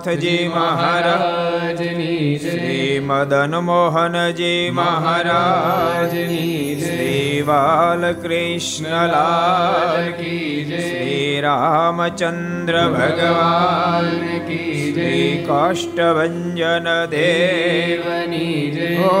ગોપીનાથજી મહારાજ શ્રી મદન મોહનજી મહારાજ શ્રી બાલકૃષ્ણલાલ કી શ્રી રામચંદ્ર ભગવાન કી શ્રી કાષ્ટભન દેવની જય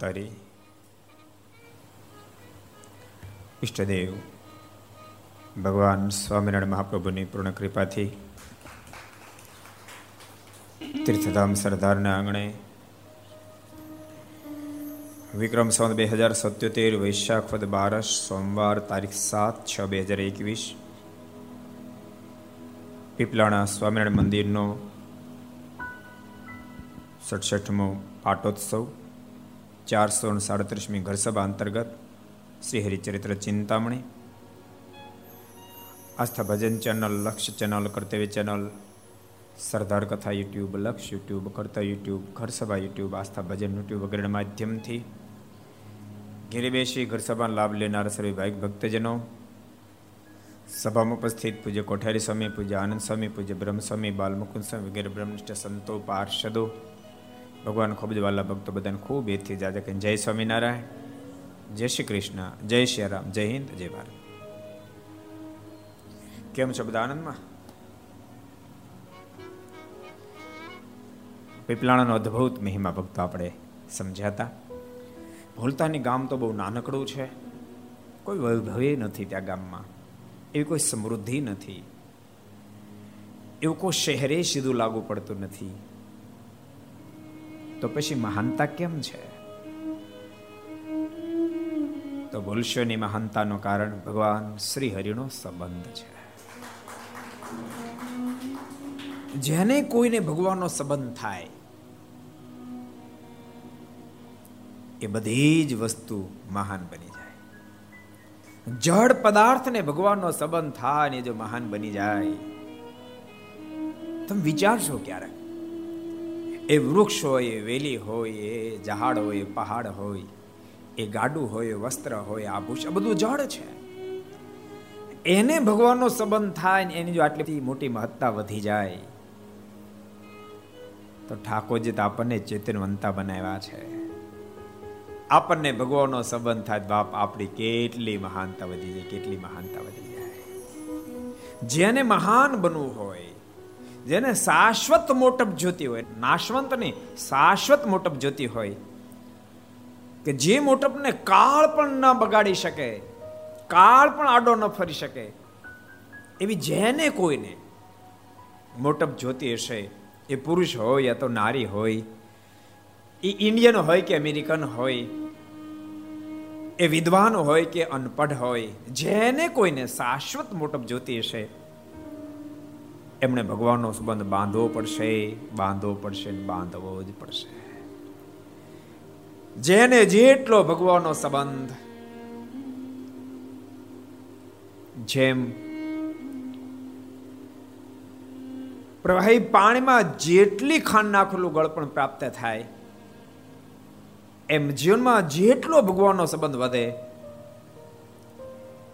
અવતારી. ઈષ્ટદેવ, ભગવાન સ્વામિનારાયણ મહાપ્રભુની પૂર્ણ કૃપાથી તીર્થધામ સરદારના આંગણે વિક્રમ સંવત બે હજાર સત્યોતેર, વૈશાખ વદ બારસ સોમવાર તારીખ સાત છ બે હજાર એકવીસ, પીપલાણા સ્વામિનારાયણ મંદિરનો સડસઠમો પાટોત્સવ ચારસો સાડત્રીસમી ઘરસભા અંતર્ગત Shri Haricharitra Chintamani Aastha Bhajan channel Lakshya channel Kartavya channel Sardar Katha YouTube Laksh YouTube Karta YouTube Gharsabha YouTube Aastha Bhajan YouTube વગેરેના માધ્યમથી ઘેરે બેસી ઘરસભાનો લાભ લેનાર સર્વે ભાઈક ભક્તજનો સભામાં ઉપસ્થિત પૂજ્ય કોઠારી સ્વામી પૂજ્ય આનંદ સ્વામી પૂજ્ય બ્રહ્મ સ્વામી બાલમુકુંદ સ્વામી વગેરે બ્રહ્મનિષ્ઠ સંતો પાર્ષદો ભગવાન ખૂબ જ વાલા ભક્તો બધાને ખૂબ એથી જાજે કે જય સ્વામિનારાયણ, જય શ્રી કૃષ્ણ, જય શ્રી રામ, જય હિન્દ, જય ભારત. કેમ છો બધા આનંદમાં? પીપલાણાનો અદ્ભુત મહિમા ભક્તો આપણે સમજ્યા ભૂલતાની ગામ તો બહુ નાનકડું છે. કોઈ વૈભવે નથી ત્યાં ગામમાં. એવી કોઈ સમૃદ્ધિ નથી. એવું કોઈ શહેરે સીધું લાગુ પડતું નથી. તો પછી મહાનતા કેમ છે? તો ભૂલશો ની મહાનતાનું કારણ ભગવાન શ્રી હરિનો સંબંધ છે. જેને કોઈને ભગવાનનો સંબંધ થાય, એ બધી જ વસ્તુ મહાન બની જાય. જડ પદાર્થને ભગવાનનો સંબંધ થાય ને જો મહાન બની જાય, તમે વિચારશો ક્યારેક? એ વૃક્ષ હોય, એ વેલી હોય, એ ઝાડ હોય પહાડ હોય, એ ગાડું હોય વસ્ત્ર હોય આભૂષણ બધું જળ છે. એને ભગવાનનો સંબંધ થાય ને એની જો આટલી મોટી મહત્તા વધી જાય, તો ઠાકોરજી તો આપણને ચેતનવંતા બનાવ્યા છે. આપણને ભગવાનનો સંબંધ થાય, બાપ આપણી કેટલી મહાનતા વધી જાય, કેટલી મહાનતા વધી જાય. જેને મહાન બનવું હોય જેને શાશ્વત મોટપ જોતી હોય. નાશવંત નહીં, શાશ્વત મોટપ જોતી હોય. કે જે મોટપને કાળ પણ ન બગાડી શકે, કાળ પણ આડો ન ફરી શકે, એવી જેને કોઈને મોટપ જોતી હશે, એ પુરુષ હોય યા તો નારી હોય, એ ઇન્ડિયન હોય કે અમેરિકન હોય, એ વિદ્વાન હોય કે અનપઢ હોય, જેને કોઈને શાશ્વત મોટપ જોતી હશે એમણે ભગવાનનો સંબંધ બાંધવો પડશે બાંધવો પડશે બાંધવો જ પડશે. જેને જેટલો ભગવાનનો સંબંધ, જેમ પ્રવાહી પાણીમાં જેટલી ખાંડ નાખેલું ગળપણ પ્રાપ્ત થાય, એમ જીવનમાં જેટલો ભગવાનનો સંબંધ વધે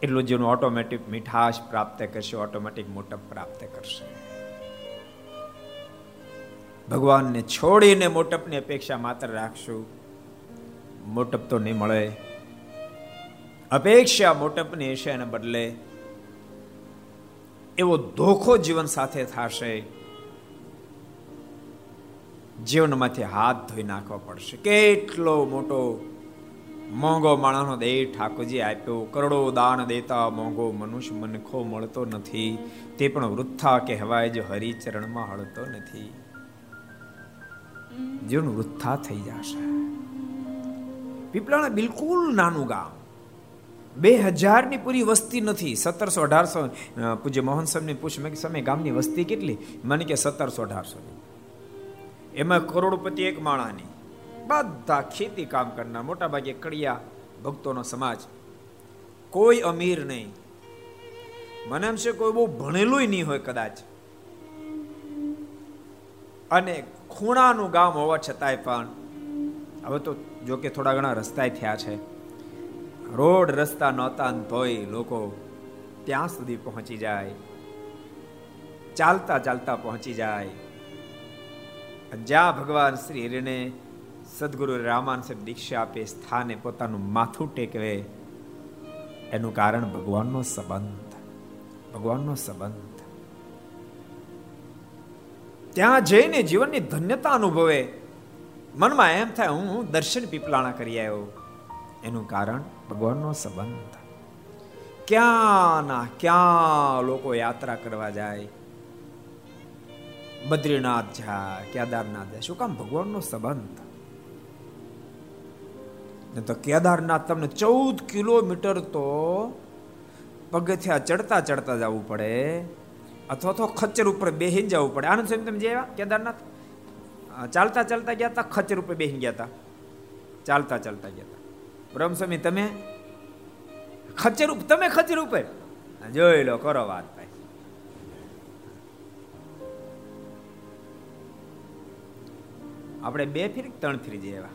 એટલું જેનું ઓટોમેટિક મીઠાશ પ્રાપ્ત કરશે ઓટોમેટિક મોટપ પ્રાપ્ત કરશે. ભગવાનને છોડીને મોટપની અપેક્ષા માત્ર રાખશું. મોટપ તો નહીં મળે. અપેક્ષા મોટપની હશે એને બદલે એવો ધોખો જીવન સાથે થશે. જીવનમાંથી હાથ ધોઈ નાખવા પડશે. કેટલો મોટો મોંઘો માણસનો દેહ ઠાકોરજી આપ્યો. કરોડો દાન દેતા મોંઘો મનુષ્ય મનખો મળતો નથી. તે પણ વૃથા કહેવાય, જો હરિચરણમાં હળતો નથી. જીવન વૃથા થઈ જશે. પીપળાણા બિલકુલ નાનું ગામ. બે હજારની પૂરી વસ્તી નથી. સત્તરસો, અઢારસો પૂજ્ય મોહન સાહેબની પૂછ મેં સમય ગામની વસ્તી કેટલી? મને કે, સત્તરસો, અઢારસો. એમાં કરોડપતિ એક માણાની. બધા ખેતી કામ કરનાર મોટા ભાગે કડિયા ભક્તોનો સમાજ. કોઈ અમીર નહીં. મને એમ છે કોઈ બહુ ભણેલું નહીં હોય કદાચ. અને ખૂણાનું ગામ હોવા છતાંય પણ, હવે તો જો કે થોડા ઘણા રસ્તા થયા છે. રોડ રસ્તા નહોતા તોય લોકો ત્યાં સુધી પહોંચી જાય. ચાલતા ચાલતા પહોંચી જાય. જ્યાં ભગવાન શ્રી હરિને સદગુરુ રામાન સાહેબ દીક્ષા આપે સ્થાને પોતાનું માથું ટેકવે. એનું કારણ ભગવાનનો સંબંધ. ભગવાનનો સંબંધ. ત્યાં જઈને જીવનની ધન્યતા અનુભવે. મનમાં એમ થાય, હું દર્શન પીપલાણા કરી આવ્યો. એનું કારણ ભગવાનનો સંબંધ. ક્યાં ના ક્યાં લોકો યાત્રા કરવા જાય? બદ્રીનાથ જાય કેદારનાથ જાય શું કામ ભગવાનનો સંબંધ? તો કેદારનાથ તમને ચૌદ કિલોમીટર તો પગથિયા ચડતા ચડતા જવું પડે. અથવા તો ખચ્ચર ઉપર બેહીને જવું પડે. આનંદ સ્વામી તમે જેવા કેદારનાથ? ચાલતા ચાલતા ગયા હતા ખચ્ચર ઉપર બેહીને ગયા હતા ચાલતા ચાલતા ગયા હતા બ્રહ્મ સ્વામી, તમે? ખચ્ચર તમે ખચ્ચર ઉપર? જોઈ લો, કરો વાત ભાઈ. આપણે બે ફીર ત્રણ ફીર જેવા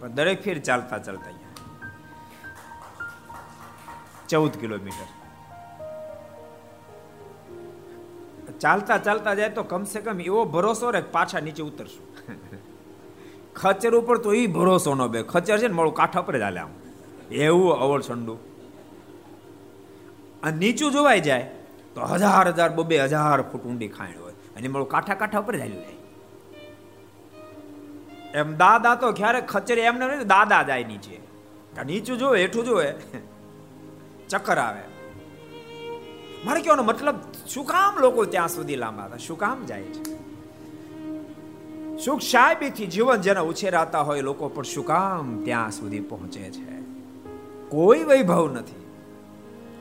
પણ દરેક ફેર ચાલતા ચાલતા અહીંયા. ચૌદ કિલોમીટર. ચાલતા ચાલતા જાય તો કમસે કમ એવો ભરોસો રહે પાછા નીચે ઉતરશું. ખચર ઉપર તો એ ભરોસો નો બે. ખચર છે ને મારું કાંઠા પર જ હાલે આમ. એવું અવળ ઠંડુ અને નીચું જોવાઈ જાય તો હજાર હજાર બબે હજાર ફૂટ ઊંડી ખાણ હોય. અને મારું કાંઠા કાંઠા ઉપર જ હાલ્યું જાય. એમ દાદા તો ક્યારેક ખચરે એમને દાદા જાય નીચે. નીચું જોવે, હેઠું જોવે. ચક્કર આવે. મારે કહેવાનો મતલબ, શું કામ લોકો ત્યાં સુધી લાંબા હતા? શું કામ જાય છે? સુખ સાહેબીથી જીવન જેના ઉછેરાતા હોય, લોકો પણ શું કામ ત્યાં સુધી પહોંચે છે? કોઈ વૈભવ નથી.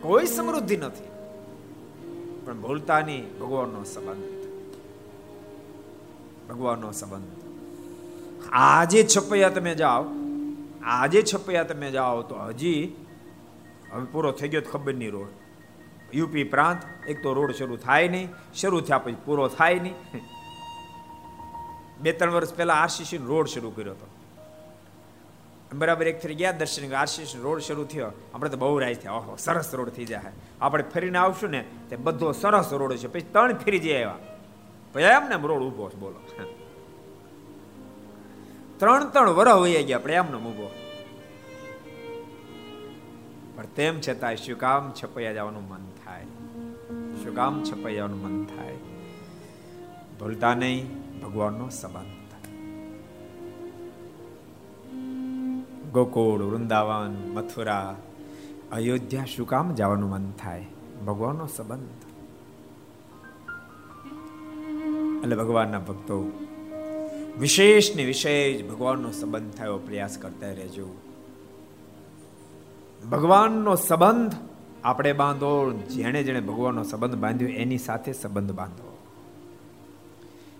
કોઈ સમૃદ્ધિ નથી. પણ ભૂલતા નહીં ભગવાનનો સંબંધ. ભગવાનનો સંબંધ. આજે છપૈયા તમે જાઓ, આજે છપૈયા તમે જાઓ તો હજી, હવે પૂરો થઈ ગયો ખબર નહીં રોડ. યુપી પ્રાંત, એક તો રોડ શરૂ થાય નહીં, શરૂ થયા પછી પૂરો થાય નહીં. બે ત્રણ વર્ષ પહેલા આરસીસી રોડ શરૂ કર્યો હતો. બરાબર એક ફરી ગયા દર્શન આરસીસી રોડ શરૂ થયો. આપણે તો બહુ રાજ થયા, ઓહો, સરસ રોડ થઈ જાય. આપણે ફરીને આવશું ને, તે બધો સરસ રોડ છે. પછી ત્રણ ફરી જઈ આવ્યા. પછી એમને રોડ ઊભો બોલો. ત્રણ ત્રણ વરહ વહી ગયા આપણે એમનો મૂકો પણ તેમ છતાં શું કામ છપૈયા જવાનું મન થાય. શું છપાઈ જવાનું મન થાય. ભૂલતા નહીં, ભગવાનનો સંબંધ ગોકુળ, વૃંદાવન, મથુરા, અયોધ્યા શું કામ જવાનું મન થાય. ભગવાનનો સંબંધ. એટલે ભગવાનના ભક્તો વિશેષ ને વિશેષ ભગવાનનો સંબંધ થયો પ્રયાસ કરતા રહેજો. ભગવાનનો સંબંધ આપણે બાંધો, જેણે જેણે ભગવાનનો સંબંધ બાંધ્યો, એની સાથે સંબંધ બાંધો.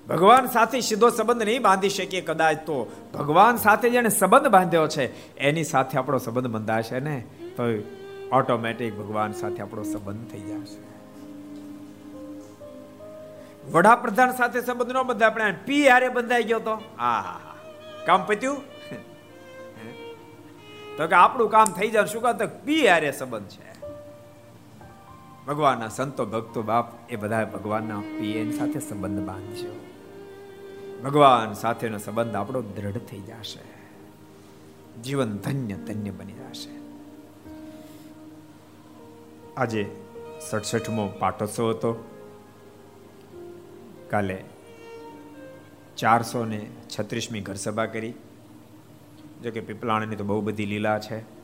ભગવાન સાથે સીધો સંબંધ નહીં બાંધી શકીએ કદાચ તો. ભગવાન સાથે જેને સંબંધ બાંધ્યો છે, એની સાથે આપણો સંબંધ બંધાશે ને? તો ઓટોમેટિક ભગવાન સાથે આપણો સંબંધ થઈ જશે. વડાપ્રધાન સાથે સંબંધ ન બંધાય આપણે પી હારે બંધાઈ ગયો તો? આ કામ પત્યું? તો કે આપણું કામ થઈ જાય, શું કહો પી હારે સંબંધ છે. ભગવાનના સંતો, ભક્તો, બાપ, એ બધા ભગવાનના પીએન સાથે સંબંધ બાંધજો ભગવાન સાથેનો સંબંધ આપણો દ્રઢ થઈ જશે. જીવન ધન્ય ધન્ય બની જશે. આજે સડસઠમો પાટોત્સવ હતો. કાલે ચારસો ને છત્રીસમી ઘરસભા કરી. જોકે પીપલાણાની તો બહુ બધી લીલા છે.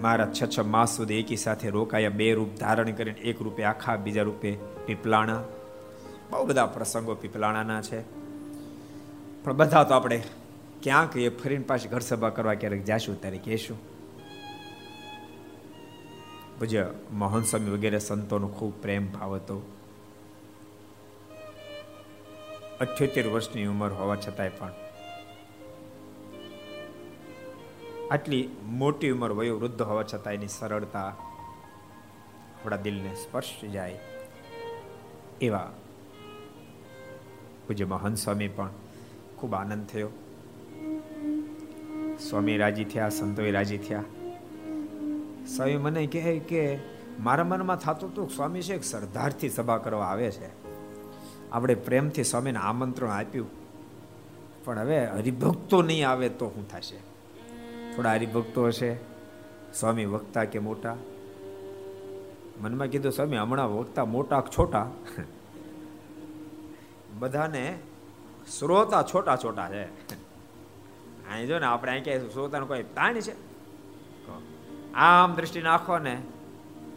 મારા છ છ માસ સુધી એકી સાથે રોકાયા, બે રૂપ ધારણ કરીને એક રૂપે આખા, બીજા રૂપે પીપલાણા. બહુ બધા પ્રસંગો પીપલાણાના છે. પણ બધા તો આપણે ક્યાંક એ ફરીને પાછી ઘર સભા કરવા ક્યારેક જાશું, ત્યારે કહેશું. પૂજ્ય મોહન સ્વામી વગેરે સંતોનો ખૂબ પ્રેમ ભાવ હતો. અઠ્યોતેર વર્ષની ઉંમર હોવા છતાંય પણ. આટલી મોટી ઉંમર વયોવૃદ્ધ હોવા છતાં એની સરળતા આપણા દિલને સ્પર્શ જાય એવા પૂજ્ય મહંત સ્વામી પણ ખૂબ આનંદ થયો. સ્વામી રાજી થયા, સંતોએ રાજી થયા. સ્વામી મને કહે કે, મારા મનમાં થતું હતું સ્વામી છે એક સરદારથી સભા કરવા આવે છે. આપણે પ્રેમથી સ્વામીને આમંત્રણ આપ્યું. પણ હવે હરિભક્તો નહીં આવે તો શું થશે? થોડા હરિભક્તો હશે, સ્વામી વક્તા કે મોટા? મનમાં કીધું, સ્વામી, હમણાં વક્તા મોટા છોટા? બધાને શ્રોતા છોટા છોટા છે. અહીં જો ને આપણે અહીં ક્યાંય શ્રોતાનું કોઈ તાણ છે? આમ દ્રષ્ટિ નાખો ને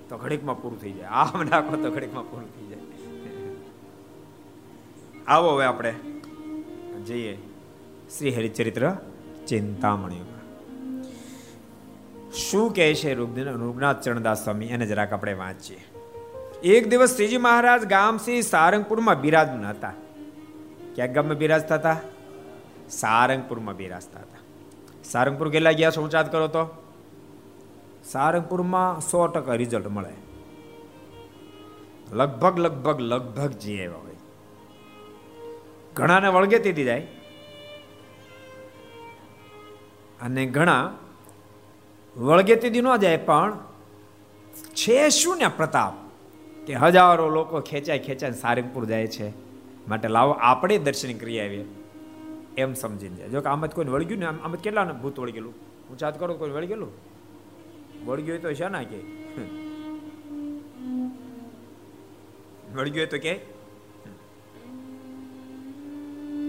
તો ઘડીકમાં પૂરું થઈ જાય. આમ નાખો તો ઘડીકમાં પૂરું થઈ જાય આવો હવે આપણે જઈએ. શ્રી હરિચરિત્ર ચિંતામણીમાં શું કહે છે રૂગનાથ ચરણદાસ સ્વામી? એને જરાક આપણે વાંચીએ. એક દિવસ શ્રીજી મહારાજ ગામથી સારંગપુરમાં બિરાજમાન હતા. ક્યાં ગામમાં બિરાજતા હતા સારંગપુરમાં બિરાજતા હતા સારંગપુર કેટલા ગયા છો કરો તો? સારંગપુરમાં સો ટકા રિઝલ્ટ મળે. લગભગ લગભગ લગભગ જી એવા. હોય ઘણાને વળગે તેથી જાય. અને ઘણા વળગે તેથી ન જાય, પણ છે શું ને પ્રતાપ કે હજારો લોકો ખેંચાય ખેંચાય સારંગપુર જાય છે. માટે લાવો, આપણે દર્શન કરી આવીએ એમ સમજીને જાય. જો કે આમ જ કોઈ વળગ્યું ને, આમ જ કેટલા ભૂત વળગેલું? હું ચાત કરું કોઈ વળગેલું? વળગ્યું તો છે ના કે? વળગ્યું તો કે?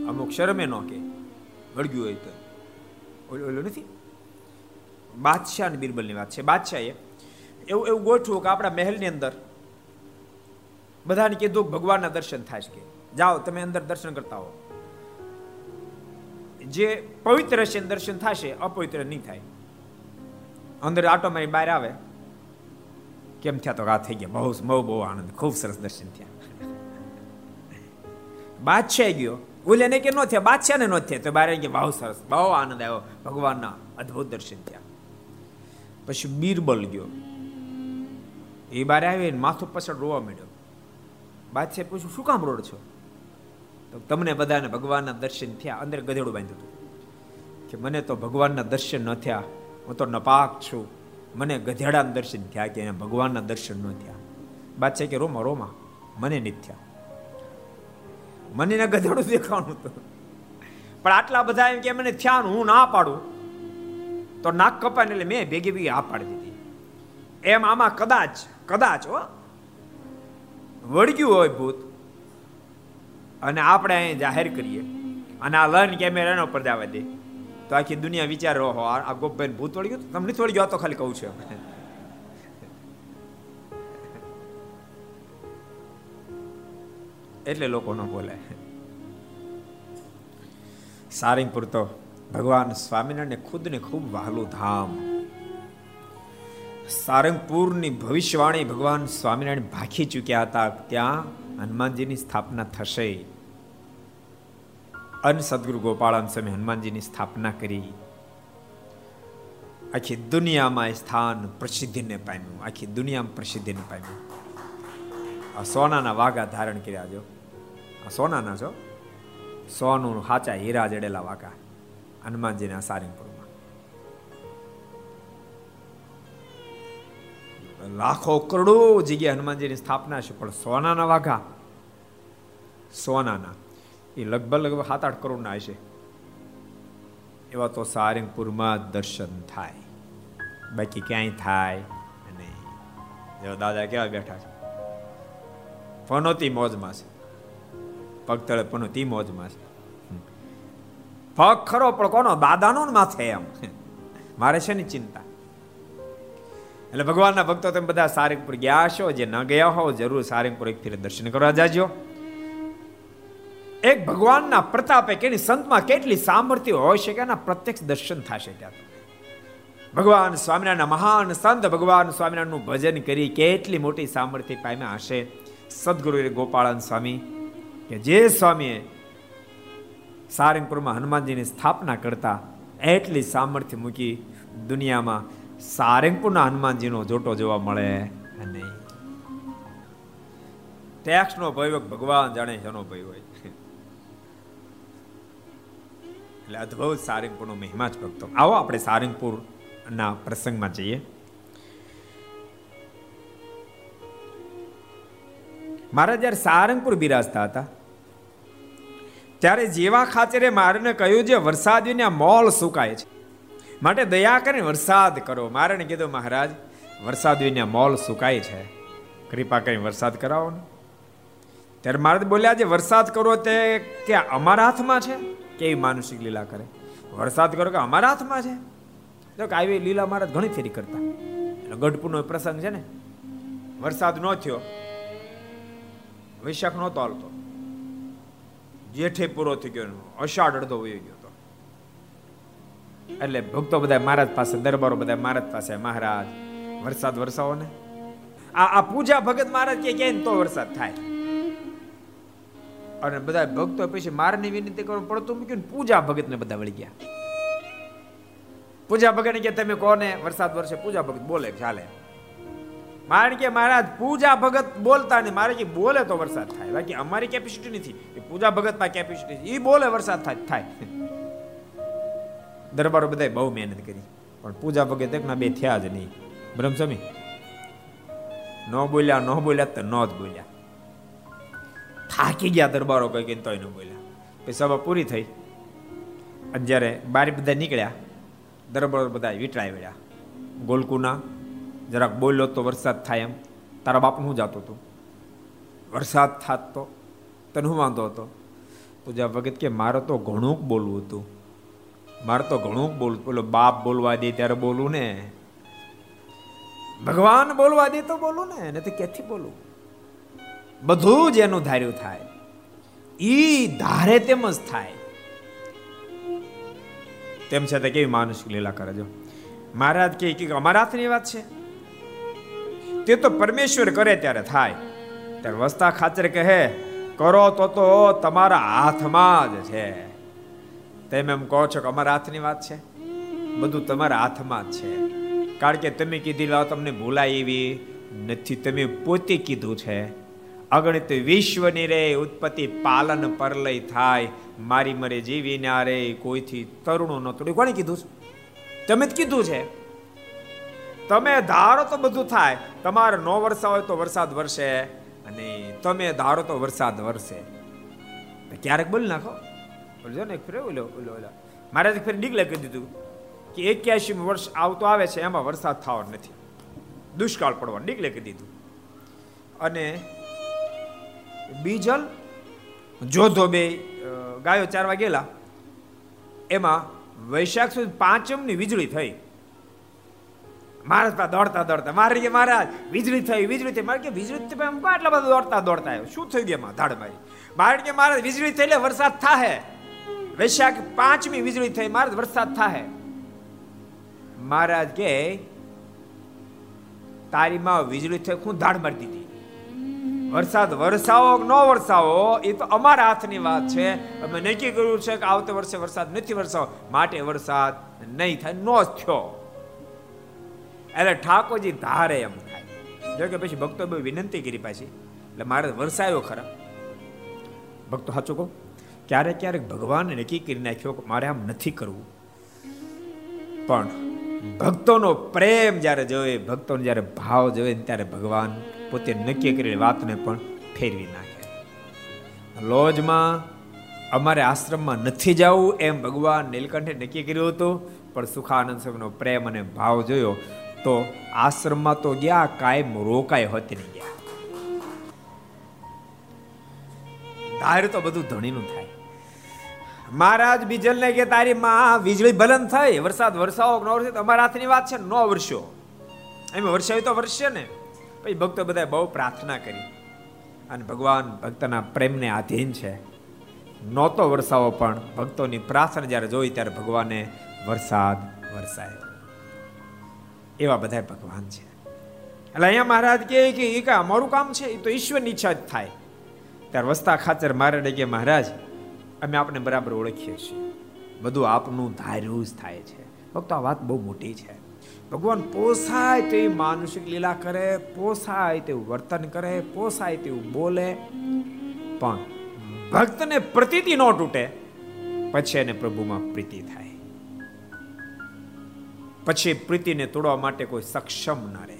અમુક શરમે ન કે. વળગ્યું હોય તો. ઓલું નથી? બાદશાહ અને બિરબલની વાત છે. બાદશાહે એવું એવું ગોઠવું કે આપણા મહેલની અંદર બધાને કીધું ભગવાનના દર્શન થાય કે. જાઓ, તમે અંદર દર્શન કરતા હો. જે પવિત્ર છે દર્શન થશે, અપવિત્ર નહીં થાય. અંદર આટો મારી બહાર આવે. કેમ થયા તો આ થઈ ગયા. બહુ બહુ બહુ આનંદ. ખૂબ સરસ દર્શન થયા. બાદશાહ ગયો. ઓલે ને કે ન થયા બાદશાહ ને થયા. તો બારે કે બહુ સરસ બહુ આનંદ આવ્યો. ભગવાનના અદ્ભુત દર્શન થયા. પછી બીરબલ ગયો. એ બારે આવી માથું પાછળ રોવા માંડ્યો. બાદશાહ પૂછ્યું, શું કામ રોડ છો? તો તમને બધાને ભગવાનના દર્શન થયા, અંદર ગધેડું બાંધ્યું હતું. કે મને તો ભગવાનના દર્શન ન થયા. હું તો નપાક છું. મને ગધેડાના દર્શન થયા કે ભગવાનના દર્શન ન થયા. બાદશાહ કે, રોમા રોમા. મને નહીં થયા. મને ને ગધેડું દેખાવાનું હતું. પણ આટલા બધા એમ કે મને થયા હું ના પાડું, તો નાક કપાય એટલે મેં ભેગી ભેગી આ પાડી દીધી. એમ આમાં કદાચ કદાચ હો, વળગ્યું હોય ભૂત. અને આપણે અહીં જાહેર કરીએ. અને આ લર્ન કેમેરાનો જવા દે. તો આખી દુનિયા વિચારો હો આ ગોપભાઈ ભૂત વળગ્યું? તમને થોડી ગયો તો ખાલી કહું છું. એટલે લોકો ન બોલે. સારંગપુર તો ભગવાન સ્વામિનારાયણ ખુદને ખૂબ વહાલું ધામ સારંગપુરની ભવિષ્યવાણી ભગવાન સ્વામિનારાયણ ભાખી ચૂક્યા હતા. ત્યાં હનુમાનજીની સ્થાપના થશે. અન સદગુરુ ગોપાળન સમય હનુમાનજીની સ્થાપના કરી. આખી દુનિયામાં સ્થાન પ્રસિદ્ધિને પામ્યું. આખી દુનિયામાં પ્રસિદ્ધિને પામ્યું. સોનાના વાઘા ધારણ કર્યા જો. સોનાના છો સોનું હાચા હીરા જડેલા વાઘા હનુમાનજીના સારંગપુરમાં લાખો કરોડો જગ્યાએ હનુમાનજીની સ્થાપના છે, પણ સોનાના વાઘા, સોનાના. એ લગભગ લગભગ સાત આઠ કરોડના હશે. એવા તો સારંગપુરમાં દર્શન થાય. બાકી ક્યાંય થાય નહીં. જેવા દાદા કેવા બેઠા છે? ફનોતી મોજમાં છે. પગ તળે પનોતી મોજમાં છે. પગ ખરો, પણ કોનો? દાદાનો માથે એમ. મારે છે ને ચિંતા? એટલે ભગવાનના ભક્તો તમે બધા સારંગપુર ગયા છો જે ન ગયા હો, જરૂર સારંગપુર એક ફેર દર્શન કરવા જાજો. એક ભગવાનના પ્રતાપે કેની સંતમાં કેટલી સામર્થ્ય હોય છે કે એના પ્રત્યક્ષ દર્શન થશે ત્યાં ભગવાન સ્વામિનારાયણના મહાન સંત, ભગવાન સ્વામિનારાયણનું ભજન કરી કેટલી મોટી સામર્થ્ય પામ્યા હશે. સદગુરુ ગોપાળન સ્વામી કે જે સ્વામીએ સારંગપુરમાં હનુમાનજીની સ્થાપના કરતા એટલી સામર્થ્ય મૂકી દુનિયામાં સારંગપુરના હનુમાનજીનો જોટો જોવા મળે નહીં. ટેક્સનો ભય ભગવાન જાણે જેનો ભય હોય. એટલે અદભુત સારંગપુરનો મહિમા જ ભક્તો. આવો આપણે સારંગપુરના પ્રસંગમાં જઈએ. મારા જ્યારે સારંગપુર બિરાજતા હતા ત્યારે જેવા ખાચરે મારને કહ્યું છે, વરસાદીના મોલ સુકાય છે. માટે દયા કરીને વરસાદ કરો. મારે કીધું, મહારાજ, વરસાદીના મોલ સુકાય છે. કૃપા કરીને વરસાદ કરાવો ને. ત્યારે મારે બોલ્યા છે, વરસાદ કરો તે કે અમારા હાથમાં છે? કેવી માનસિક લીલા કરે. વરસાદ કરો કે અમારા હાથમાં છે? તો કે આવી લીલા મહારાજ ઘણી ફેરી કરતા. એટલે ગઢપુરનો પ્રસંગ છે ને. વરસાદ ન થયો. વૈશાખ નહોતો હાલતો જેઠે પૂરો થઈ ગયો અષાઢ અડધો વયો ગયો હતો. એટલે ભક્તો બધા મહારાજ પાસે, દરબારો બધા મહારાજ પાસે, મહારાજ, વરસાદ વરસાવો ને? આ આ પૂજા ભગત મહારાજ કે ક્યાંય તો વરસાદ થાય. અને બધા ભક્તો પછી મારની વિનંતી કરવું પડતું મૂક્યું પૂજા ભગત ને બધા વળી ગયા. પૂજા ભગત કે તમે કોને? વરસાદ વરસે, પૂજા ભગત બોલે ચાલે. મારે કે મહારાજ, પૂજા ભગત બોલતા ને મારે કે બોલે તો વરસાદ થાય. બાકી અમારી કેપેસિટી નથી. એ પૂજા ભગતમાં કેપેસિટી એ બોલે વરસાદ થાય થાય. દરબારો બધાય બહુ મહેનત કરી. પણ પૂજા ભગત એક ના બે થયા જ નહીં. બ્રહ્મસ્વામી, ન બોલ્યા ન બોલ્યા તો ન જ બોલ્યા. થાકી ગયા દરબારો કઈ કઈ તોય ન બોલ્યા. પછી સભા પૂરી થઈ. અને જ્યારે બારી બધા નીકળ્યા, દરબારો બધા વીટળાઈ વળ્યા. ગોલકુના જરાક બોલ્યો તો વરસાદ થાય એમ. તારા બાપનું હું જાતો હતો? વરસાદ થાત. તો તને હું વાંધો હતો? પૂજા વખત કે મારે તો ઘણું બોલવું હતું. મારે તો ઘણું બોલવું. પેલો બાપ બોલવા દે ત્યારે બોલું ને. ભગવાન બોલવા દે તો બોલું ને એને તો ક્યાંથી બોલું? બધું જ એનું ધાર્યું થાય. ઈ ધારે તેમ જ થાય. તેમ છતાં કેવી માનુષિક લીલા કરે જો. મહારાજ કે અમારા હાથની વાત છે? તે તો પરમેશ્વર કરે ત્યારે થાય. ત્યારે વસ્તા ખાચર કહે, કરો તો તો તમારા હાથમાં જ છે. તમે એમ કહો છો કે અમારા હાથની વાત છે? બધું તમારા હાથમાં જ છે. કારણ કે તમે કીધી લાવ તમને ભૂલાય એવી નથી. તમે પોતે કીધું છે. અગણિત વિશ્વની રે, ઉત્પત્તિ પાલન પરલય થાય. મારી મરે જીવી ના રે કોઈથી તરુણો ન તોડી. કોણે કીધું છે? તમે જ કીધું છે. તમે ધારો તો બધું થાય. તમારે નો વરસા હોય તો વરસાદ વરસે અને તમે ધારો તો વરસાદ વરસે. ક્યારેક બોલી નાખો. બોલજો ને ફેર, ઓલો ઓલો ઓલો. મારે ફેર ડીગલે કહી દીધું કે એક્યાસી વર્ષ આવતો આવે છે, એમાં વરસાદ થવાનો નથી. દુષ્કાળ પડવાનો ડીગલે કહી દીધું. અને બીજલ, જોધો બે ગાયો ચારવા ગયેલા. એમાં વૈશાખ સુધી પાંચમની વીજળી થઈ. મહારાજ દોડતા દોડતા, મારે કે મહારાજ, વીજળી થઈ વીજળી થઈ. મારે કે, વીજળી થઈ એમ આટલા બધા દોડતા દોડતા આવ્યો શું થઈ ગયું એમાં ધાડ મારી. મારે કે, મહારાજ, વીજળી થઈ એટલે વરસાદ થાહે. વૈશાખ પાંચમી વીજળી થઈ, મહારાજ, વરસાદ થાહે. મહારાજ કે તારીમાં વીજળી થઈ હું ધાડ મારી દીધી. વરસાદ વરસાવો ન વરસાવો, એ તો અમારા હાથની વાત છે. અમે નક્કી કર્યું છે કે આવતે વર્ષે વરસાદ નથી વરસાવો. માટે વરસાદ નહીં થાય, નો થયો. એટલે ઠાકોરજી ધારે એમ થાય. જો કે પછી ભક્તો બહુ વિનંતી કરી પાછી. એટલે મારે વરસાયો ખરા. ભક્તો સાચું કહો? ક્યારેક ક્યારેક ભગવાન નક્કી કરી નાખ્યો કે મારે આમ નથી કરવું. પણ ભક્તોનો પ્રેમ જ્યારે જોવે, ભક્તોનો જ્યારે ભાવ જોવે ત્યારે ભગવાન પોતે નક્કી કરેલી વાતને પણ ફેરવી નાખે. લોજમાં અમારે આશ્રમમાં નથી જવું એમ ભગવાન નીલકંઠે નક્કી કર્યું હતું, પણ સુખાનંદ સ્વામીનો પ્રેમ અને ભાવ જોયો. તો આશ્રમમાં તો ગયા, કાયમ રોકાય હોતી નહીં ગયા. ધાર તો બધું ધણીનું થાય. મહારાજ બીજલ ને કે તારી માં વીજળી બલન થઈ, વરસાદ વરસાવો ન વરસે અમારા હાથની વાત છે નો વર્ષો એમ વર્ષાવી તો વર્ષે ને. પછી ભક્તો બધાએ બહુ પ્રાર્થના કરી. અને ભગવાન ભક્તના પ્રેમને આધીન છે. નહોતો વરસાવો પણ ભક્તોની પ્રાર્થના જ્યારે જોઈ ત્યારે ભગવાને વરસાદ વરસાય. એવા બધા ભગવાન છે. એટલે અહીંયા મહારાજ કહે કે, એ કા, અમારું કામ છે, એ તો ઈશ્વરની ઈચ્છા જ થાય. ત્યારે વસ્તા ખાચર મહારાજે કે મહારાજ, અમે આપને બરાબર ઓળખીએ છીએ. બધું આપનું ધાર્યું જ થાય છે. ફક્ત આ વાત બહુ મોટી છે. ભગવાન પોસાય તેવી માનસિક લીલા કરે, પોસાય તેવું વર્તન કરે, પોસાય તેવું બોલે. પણ ભક્તને પ્રતીતિ ન તૂટે, પછી એને પ્રભુમાં પ્રીતિ થાય. પછી પ્રીતિને તોડવા માટે કોઈ સક્ષમ ન રહે.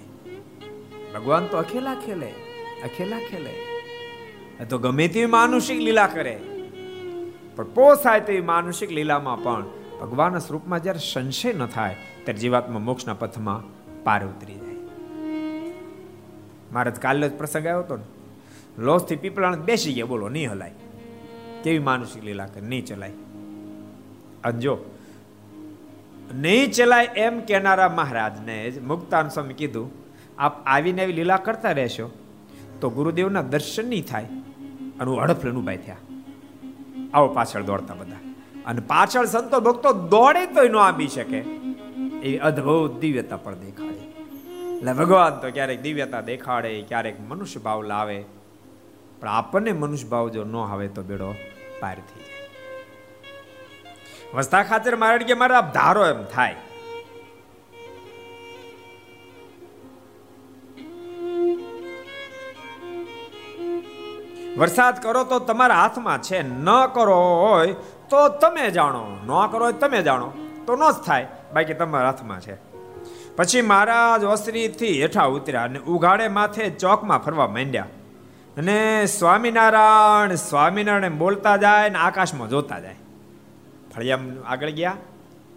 ભગવાન તો અખેલા ખેલે અખેલા ખેલે. તો ગમે તેવી માનુષિક લીલા કરે. પણ પોસાય તેવી માનુષિક લીલામાં પણ ભગવાનના સ્વરૂપમાં જ્યારે સંશય ન થાય, ત્યારે જીવાત્મા મોક્ષના પથમાં પાર ઉતરી જાય. મારે કાલે જ પ્રસંગ આવ્યો હતો ને. લોસથી પીપળાણ બેસી ગયા, બોલો, નહીં હલાય. કેવી માનુષિક લીલા કરે, નહીં ચલાય. અંજો નહીં ચલાય એમ કહેનારા મહારાજને જ મુક્તાન સ્વામી કીધું, આપ આવીને આવી લીલા કરતા રહેશો તો ગુરુદેવના દર્શન નહીં થાય. અને હું હડફલે ભાઈ થયા. આવો પાછળ દોડતા બધા. અને પાછળ સંતો ભક્તો દોડે તોય ન આંબી શકે. એ અદ્ભુત દિવ્યતા પણ દેખાડે. એટલે ભગવાન, તો ક્યારેક દિવ્યતા દેખાડે, ક્યારેક મનુષ્ય ભાવ લાવે. પણ આપણને મનુષ્ય ભાવ જો ન આવે તો બેડો પાર થઈ જાય. વસ્તા ખાતર મારે કે મારા ધારો એમ થાય. વરસાદ કરો તો તમારા હાથમાં છે, ન કરો હોય તો તમે જાણો, ન કરો હોય તમે જાણો, તો ન જ થાય, બાકી તમારા હાથમાં છે. પછી મહારાજ વસ્ત્રીથી હેઠા ઉતર્યા અને ઉઘાડે માથે ચોકમાં ફરવા માંડ્યા. અને સ્વામિનારાયણ સ્વામિનારાયણ બોલતા જાય ને આકાશમાં જોતા જાય. ફળિયામ આગળ ગયા.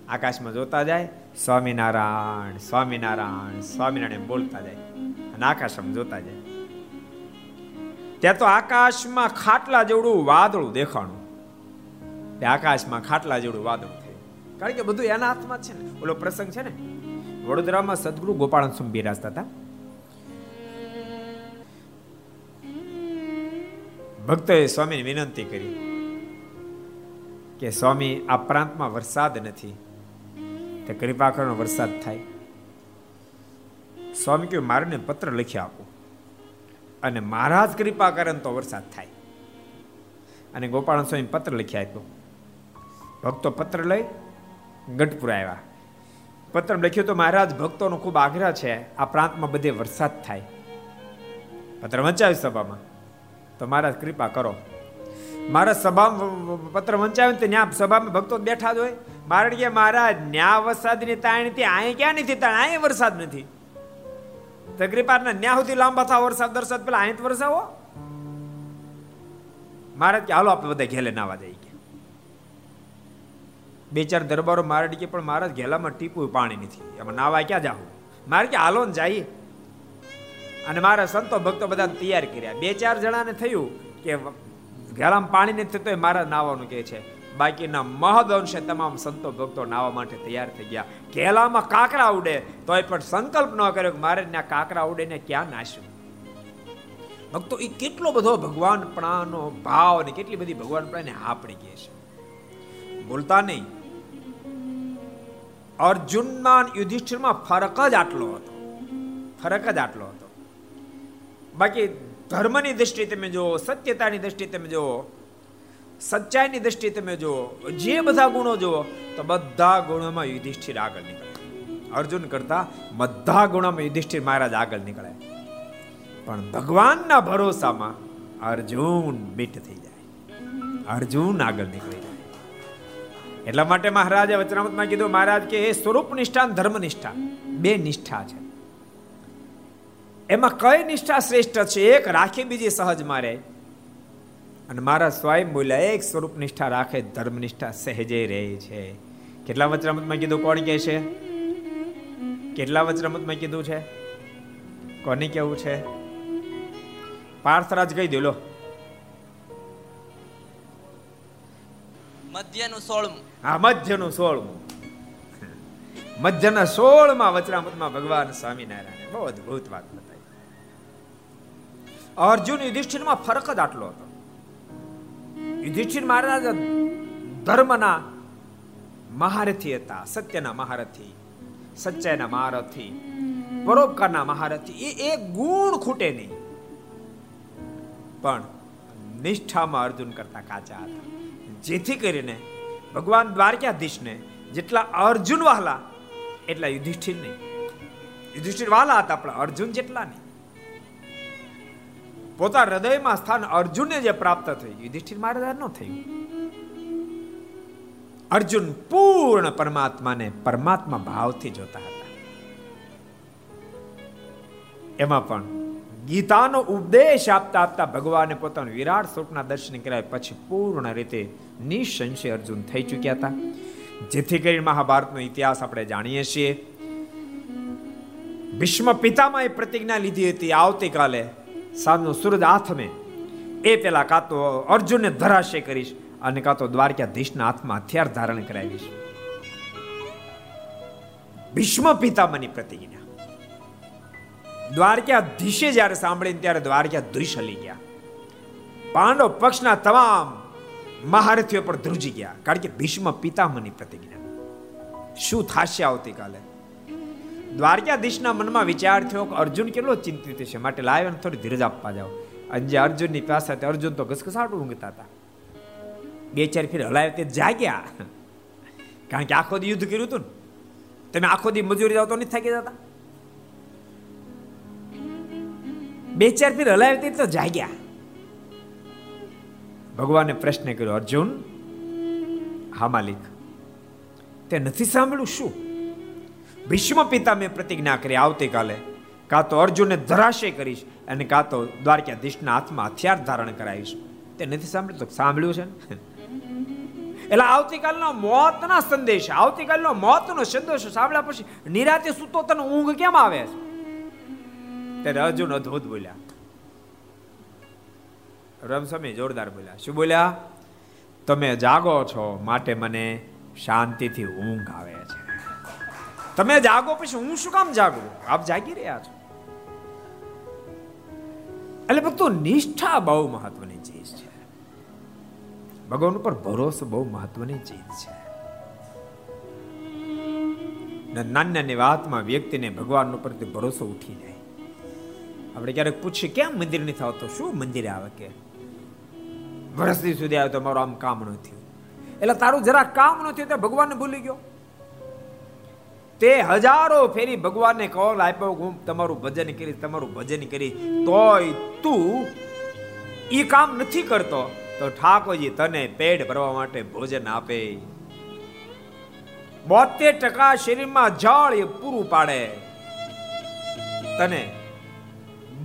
આકાશમાં જોતા જાય, સ્વામિનારાયણ સ્વામિનારાયણ સ્વામિનારાયણ બોલતા જાય. અને આકાશમાં જોતા જાય. ત્યાં તો આકાશમાં ખાટલા જેવડું વાદળું દેખાણું. તે આકાશમાં ખાટલા જેવડું વાદળું થયું. કારણ કે બધું એના હાથમાં છે ને. ઓલો પ્રસંગ છે ને. વડોદરામાં સદગુરુ ગોપાલ સ્વામી બિરાજતા હતા. ભક્તોએ સ્વામીને વિનંતી કરી. કે સ્વામી, આ પ્રાંતમાં વરસાદ નથી. તે કૃપા કરવાનો વરસાદ થાય. સ્વામી કહ્યું મારે પત્ર લખી આપો. અને મહારાજ કૃપા કરે તો વરસાદ થાય. અને ગોપાલ સ્વામી પત્ર લખી આપ્યો. ભક્તો પત્ર લઈ ગઢપુર આવ્યા. પત્ર લખ્યું તો મહારાજ, ભક્તોનો ખૂબ આગ્રહ છે, આ પ્રાંતમાં બધે વરસાદ થાય. પત્ર વંચાવી સભામાં. તો મહારાજ, કૃપા કરો. મારા સભા પત્ર વંચાવ્યું તો ત્યાં સભામાં ભક્તો બેઠા જ હોય. મારે કે મહારાજ ન્યા વરસાદની તાણીથી અહીં ક્યાં નથી તાણ? અહીં વરસાદ નથી. તકરીપારના ન્યા સુધી લાંબા થાવ વરસાદ વરસાદ પેલા અહીં વરસાવો. મહારાજ કે હાલો આપણે બધા ઘેલે નાવા જઈએ બે ચાર દરબારો મારે કે પણ મારા ઘેલામાં ટીપું પાણી નથી. એમાં નાવા ક્યાં જાવ મારે કે હાલો ને જઈએ. અને મારા સંતો ભક્તો બધા તૈયાર કર્યા. બે ચાર જણાને થયું કે ઘેલામાં પાણી તો મારા નાવાનું કે છે. બાકીના મહદ અંશે તમામ સંતો ભક્તો નાવા માટે તૈયાર થઈ ગયા. કેલામાં કાંકરા ઉડે, તોય પણ સંકલ્પ ન કર્યો કે મારે ત્યાં કાંકરા ઉડે ને ક્યાં નાશું ભક્તો એ કેટલો બધો ભગવાન પ્રાણનો ભાવ અને કેટલી બધી ભગવાન પ્રાણે હા પડી છે. બોલતા નહીં. અર્જુનના યુધિષ્ઠિરમાં ફરક જ આટલો હતો. ફરક જ આટલો હતો. બાકી ધર્મની દ્રષ્ટિએ તમે જુઓ, સત્યતાની દ્રષ્ટિએ તમે જુઓ, સચ્ચાઈની દ્રષ્ટિએ તમે જુઓ, જે બધા ગુણો જુઓ, તો બધા ગુણોમાં યુધિષ્ઠિર આગળ નીકળે. અર્જુન કરતા બધા ગુણોમાં યુધિષ્ઠિર મહારાજ આગળ નીકળે. પણ ભગવાનના ભરોસામાં અર્જુન બીટ થઈ જાય. અર્જુન આગળ નીકળી જાય. એટલા માટે મહારાજે વચનામતમાં કીધું, મહારાજ કે એ સ્વરૂપ નિષ્ઠા ધર્મ નિષ્ઠા બે નિષ્ઠા છે. એમાં કઈ નિષ્ઠા શ્રેષ્ઠ છે? એક રાખી બીજી સહજ મારે. અને મારા સ્વયં બોલ્યા એક સ્વરૂપ નિષ્ઠા રાખે ધર્મ નિષ્ઠા સહેજે રહે છે. કેટલા વચનામતમાં કીધું? કોણ કહે છે? કેટલા વચનામતમાં કીધું છે? કોને કેવું છે? પાર્થરાજ કહી દેલો લો. મધ્યનું સોળમું. હા મધ્યનું સોળમું. મધ્યના સોળમાં વચરામતમાં ભગવાન સ્વામિનારાયણ. બહુ અદભુત વાત. અર્જુન યુધિષ્ઠિરમાં ફરક જ આટલો હતો. યુધિષ્ઠિર મહારાજ ધર્મના મહારથી હતા, સત્યના મહારથી સચ્ચાઈના મહારથી, પરોપકારના મહારથી. એ એક ગુણ ખૂટે નહીં. પણ નિષ્ઠામાં અર્જુન કરતા કાચા હતા. જેથી કરીને ભગવાન દ્વારકાધીશને જેટલા અર્જુન વાહલા એટલા યુધિષ્ઠિર નહીં યુધિષ્ઠિર વાહલા હતા, પણ અર્જુન જેટલા નહીં. પોતા હૃદયમાં સ્થાન અર્જુનને જે પ્રાપ્ત થયું, યુધિષ્ઠિર મહારાજ ન થયું. અર્જુન પૂર્ણ પરમાત્માને પરમાત્મા ભાવથી જોતા હતા. એમાં પણ ગીતાનો ઉપદેશ આપતા આપતા ભગવાને પોતાનું વિરાટ સ્વરૂપના દર્શન કર્યા પછી પૂર્ણ રીતે નિસંશય અર્જુન થઈ ચૂક્યા હતા. જેથી કરીને મહાભારતનો ઇતિહાસ આપણે જાણીએ છીએ. ભીષ્મ પિતામાં એ પ્રતિજ્ઞા લીધી હતી, આવતીકાલે સાંજનો સૂરજ હાથમે એ પેલા કાં તો અર્જુનને ધરાશે કરીશ અને કાં તો દ્વારકાધીશના હાથમાં હથિયાર ધારણ કરાવીશ. ભીષ્મ પિતામની પ્રતિજ્ઞા. દ્વારકાધીશે જ્યારે સાંભળીને ત્યારે દ્વારકાધીશ હલી ગયા. પાંડવ પક્ષના તમામ મહારથીઓ પર ધ્રુજી ગયા. કારણ કે ભીષ્મ પિતામની પ્રતિજ્ઞા. શું થશે આવતીકાલે? દ્વારકાધીશના મનમાં વિચાર થયો કે અર્જુન કેટલો ચિંતિત છે માટે લાવ્યો થોડી ધીરજ આપવા જાઓ. અને જે અર્જુનની પાસે અર્જુન તો ઘસઘસાટ ઊંઘતા હતા. બે ચાર ફેર હલાવ્યો તે જાગ્યા. કારણ કે આખો દી યુદ્ધ કર્યું હતું ને. તમે આખો દી મજૂરી જાવ તો નથી થાકી જતા. બે ચાર ફેર તે તો જાગ્યા. ભગવાને પ્રશ્ન કર્યો, અર્જુન, હા માલિક, તે નથી સાંભળ્યું શું? ભીષ્મ પિતા મેં પ્રતિજ્ઞા કરી આવતીકાલે. કાં તો અર્જુનને ધરાશય કરીશ અને કાં તો દ્વારકાધીશના હાથમાં હથિયાર ધારણ કરાવીશ. તે નથી સાંભળ્યું? તો સાંભળ્યું છે એટલે આવતીકાલનો મોતના સંદેશ, આવતીકાલનો મોતનો સંદેશ સાંભળ્યા પછી નિરાતે સૂતો તને ઊંઘ કેમ આવે છે? ત્યારે અર્જુન અદ્ભુત બોલ્યા. રમસમી જોરદાર બોલ્યા. શું બોલ્યા? તમે જાગો છો, માટે મને શાંતિથી ઊંઘ આવે છે. તમે જાગો પછી હું શું કામ જાગું? આપ જાગી રહ્યા છો. એટલે ભક્તો, નિષ્ઠા બહુ મહત્વની ચીજ છે. ભગવાન ઉપર ભરોસો બહુ મહત્વની ચીજ છે. નાની નાની વાતમાં વ્યક્તિને ભગવાન ઉપર ભરોસો ઉઠી જાય. આપણે ક્યારેક પૂછીએ, કેમ મંદિર નથી આવતો? શું મંદિરે આવે કે? વર્ષથી સુધી આવે તો મારું આમ કામ ન થયું. એટલે તારું જરા કામ ન થયું તો ભગવાનને ભૂલી ગયો. તે હજારો ફેરી ભગવાનને કોલ આપ્યો હું તમારું ભજન કરી તમારું ભજન કરી તોય તું એ કામ નથી કરતો. તો ઠાકોરજી તને પેટ ભરવા માટે ભોજન આપે. બોતેર ટકા શરીરમાં જળ એ પૂરું પાડે. તને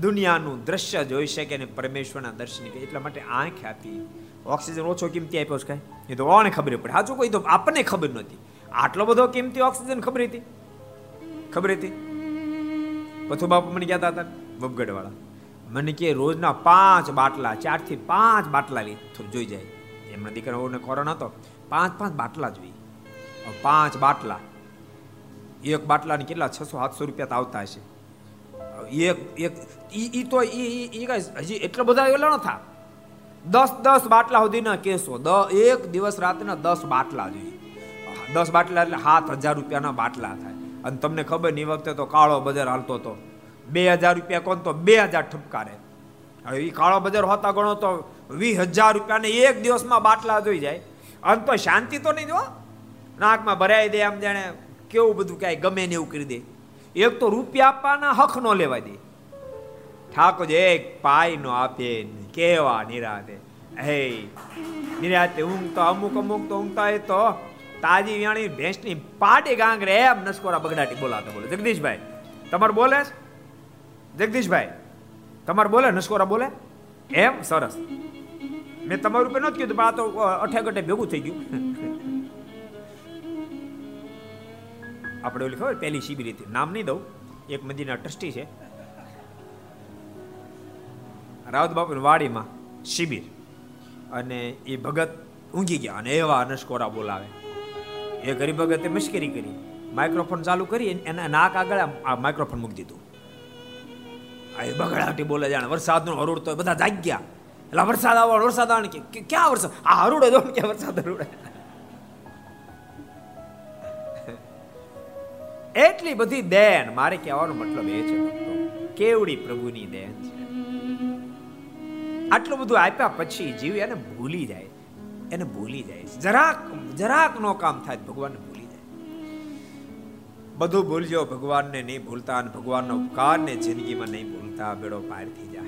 દુનિયાનું દ્રશ્ય જોઈ શકે ને પરમેશ્વરના દર્શન કરે, એટલા માટે આંખ આપી. ઓક્સિજન ઓછો કિંમતી આપ્યો છે એ તો કોને ખબર પડે? સાચું કોઈ તો આપણને ખબર નહોતી. આટલો બધો કિંમતી ઓક્સિજન ખબર હતી? ખબર હતી? પથુ બાપુ મને કહેતા હતા બબગઢ વાળા મને કે રોજના પાંચ બાટલા ચારથી પાંચ બાટલા લી જોઈ જાય. એમના દીકરાઓને કોરોના હતો, પાંચ પાંચ બાટલા જોઈ પાંચ બાટલા, એક બાટલાની કેટલા, છસો, સાતસો રૂપિયા આવતા હશે. એક એક, ઈ તો ઈ ઈ હજી એટલા બધા એલા ન થા દસ દસ બાટલા સુધીના કેસો, દ, એક દિવસ રાતના દસ બાટલા જોઈએ દસ બાટલા એટલે સાત હજાર રૂપિયાના બાટલા થાય. અને તમને ખબર નહીં વખતે તો કાળો બજાર હાલતો હતો. બે હજાર રૂપિયા કોણ તો? બે હજાર ઠપકારે. હવે એ કાળો બજાર હોતા ગણો તો વીસ હજાર રૂપિયાને એક દિવસમાં બાટલા જોઈ જાય. અને તો શાંતિ તો નહીં જો નાકમાં ભરાઈ દે આમ જાણે, કેવું બધું ક્યાંય ગમે ને એવું કરી દે. એક તો રૂપિયા આપવાના હક નો લેવા દે. ઠાકોર એક પાય નો આપે કેવા નિરાતે. હે, નિરાતે ઊંઘ તો અમુક અમુક તો ઊંઘતા હોય તો તાજી વ્યાણી ભેંસની પાટી ગાંગ રે એમ નસકોરા બગડાટી બોલાતા બોલે. જગદીશભાઈ, તમારે બોલે જગદીશભાઈ, તમારે બોલે નસકોરા બોલે? એમ? સરસ. મેં તમારું રૂપિયા નથી કીધું, પણ આ તો અઠે ગઠે ભેગું થઈ ગયું. આપણે ઓલી ખબર, પહેલી શિબિર હતી. નામ નહીં દઉં. એક મંદિરના ટ્રસ્ટી છે. રાવત બાપુ વાડીમાં શિબિર. અને એ ભગત ઊંઘી ગયા અને એવા નસકોરા બોલાવે. એ ગરીબ ભગતે મશ્કરી કરી. માઇક્રોફોન ચાલુ કરી એના નાક આગળ આ માઇક્રોફોન મૂકી દીધું. આ એ બગડાટી બોલે જાણે, વરસાદનો અરુડ તો બધા જાગ્યા. એટલે વરસાદ આવવાનો વરસાદ આવે કે ક્યાં વરસાદ? આ હરોડે જો કે વરસાદ હરોડે. એટલી બધી દેન મારે કહેવાનો મતલબ એ છે કેવડી પ્રભુની દેન છે. આટલું બધું આપ્યા પછી જીવ એને ભૂલી જાય એને ભૂલી જાય જરાક જરાક નો કામ થાય ભગવાનને ભૂલી જાય. બધું ભૂલજો, ભગવાનને નહીં ભૂલતા અને ભગવાનના ઉપકારને જિંદગીમાં નહીં ભૂલતા, બેડો પાર થઈ જાય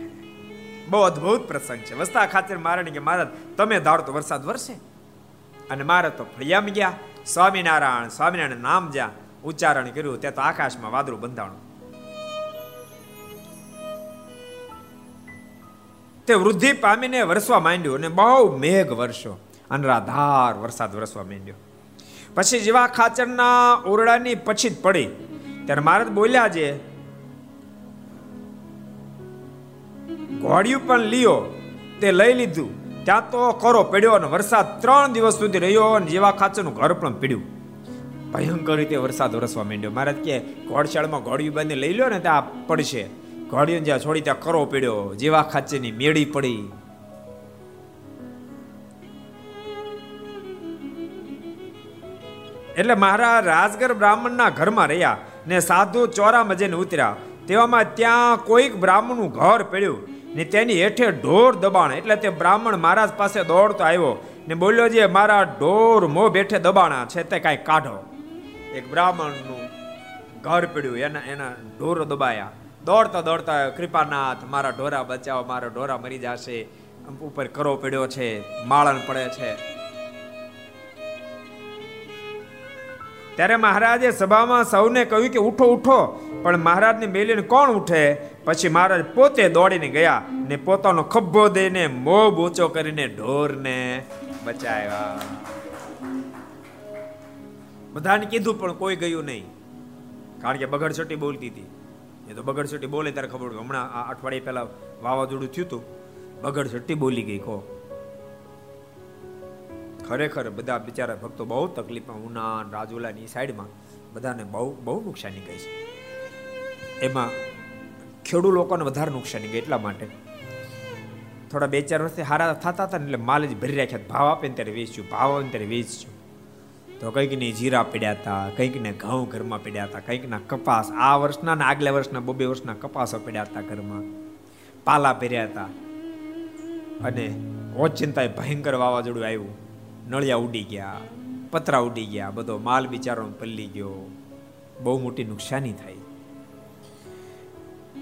બહુ અદ્ભુત પ્રસંગ છે. વસ્તા ખાતર મારે કે, મહારાજ, તમે ધારો તો વરસાદ વરસે. અને મારે તો ફળિયામ ગયા, સ્વામિનારાયણ સ્વામિનારાયણ નામ જ્યાં ઉચ્ચારણ કર્યું, ત્યાં તો આકાશમાં વાદળું બંધાણું. તે વૃદ્ધિ પામીને વરસવા માંડ્યું અને બહુ મેઘ વર્ષો અનરાધાર વરસાદ વરસવા માંડ્યો. પછી જેવા ખાચરના ઓરડાની પછી જ પડી. ત્યારે મહારાજ બોલ્યા છે ઘોડિયું પણ લ્યો, તે લઈ લીધું. ત્યાં તો કરો પડ્યો અને વરસાદ ત્રણ દિવસ સુધી રહ્યો અને જેવા ખાચરનું ઘર પણ પીડ્યું. ભયંકર રીતે વરસાદ વરસવા માંડ્યો. મહારાજ કે ઘોડશાળમાં ઘોડિયું બાંધી લઈ લો ને, ત્યાં પડશે. ઘોડીઓ જ્યાં છોડી ત્યાં કરો પડ્યો. જેવા ખાચરની મેળી પડી. એટલે મહારાજ રાજગર બ્રાહ્મણના ઘરમાં રહ્યા ને સાધુ ચોરા મજેને ઉતર્યા. તેવામાં ત્યાં કોઈક બ્રાહ્મણનું ઘર પડ્યું ને તેની હેઠે ઢોર દબાણ એટલે તે બ્રાહ્મણ મહારાજ પાસે દોડતો આવ્યો ને બોલ્યો, જે મારા ઢોર મો બેઠે દબાણા છે તે કાંઈ કાઢો. એક બ્રાહ્મણનું ઘર પડ્યું, એના એના ઢોર દબાયા. દોડતા દોડતા કૃપાનાથ, મારા ઢોરા બચાવો, મારા ઢોરા મરી જશે. ઉપર કરો પડ્યો છે, માળણ પડે છે. ત્યારે મહારાજે સભામાં સૌને કહ્યું કે ઉઠો ઉઠો. પણ મહારાજને મેલીને કોણ ઉઠે? પછી મહારાજ પોતે દોડીને ગયા ને પોતાનો ખભો દઈને મો ઊંચો કરીને ઢોરને બચાવ્યા. બધાને કીધું, પણ કોઈ ગયું નહીં. કારણ કે બગડછોટી બોલતી હતી. એ તો બગડછોટી બોલે ત્યારે ખબર હમણાં આ અઠવાડિયે પહેલા વાવાઝોડું થયું હતું. બગડછોટી બોલી ગઈ કહો. ખરેખર બધા બિચારા ભક્તો બહુ તકલીફમાં, ઉના રાજુલાની સાઈડમાં બધાને બહુ બહુ નુકસાની ગઈ છે. એમાં ખેડૂ લોકોને વધારે નુકસાની ગઈ એટલા માટે. થોડા બે ચાર વર્ષથી હારા થતા હતા ને એટલે માલ જ ભરી રાખ્યા. ભાવ આપે ને ત્યારે વેચ્યું, ભાવ આવે ને ત્યારે વેચ્યું. તો કંઈક ને જીરા પીડ્યા હતા, કંઈક ને ઘઉં ઘરમાં પડ્યા હતા, કંઈક ના કપાસ. આ વર્ષના ને આગલા વર્ષના બબે વર્ષના કપાસો પડ્યા હતા ઘરમાં. પાલા પહેર્યા હતા. અને ઓચિંતાએ ભયંકર વાવાઝોડું આવ્યું. નળિયા ઉડી ગયા, પતરા ઉડી ગયા, બધો માલ બિચારો પલ્લી ગયો. બહુ મોટી નુકસાની થઈ.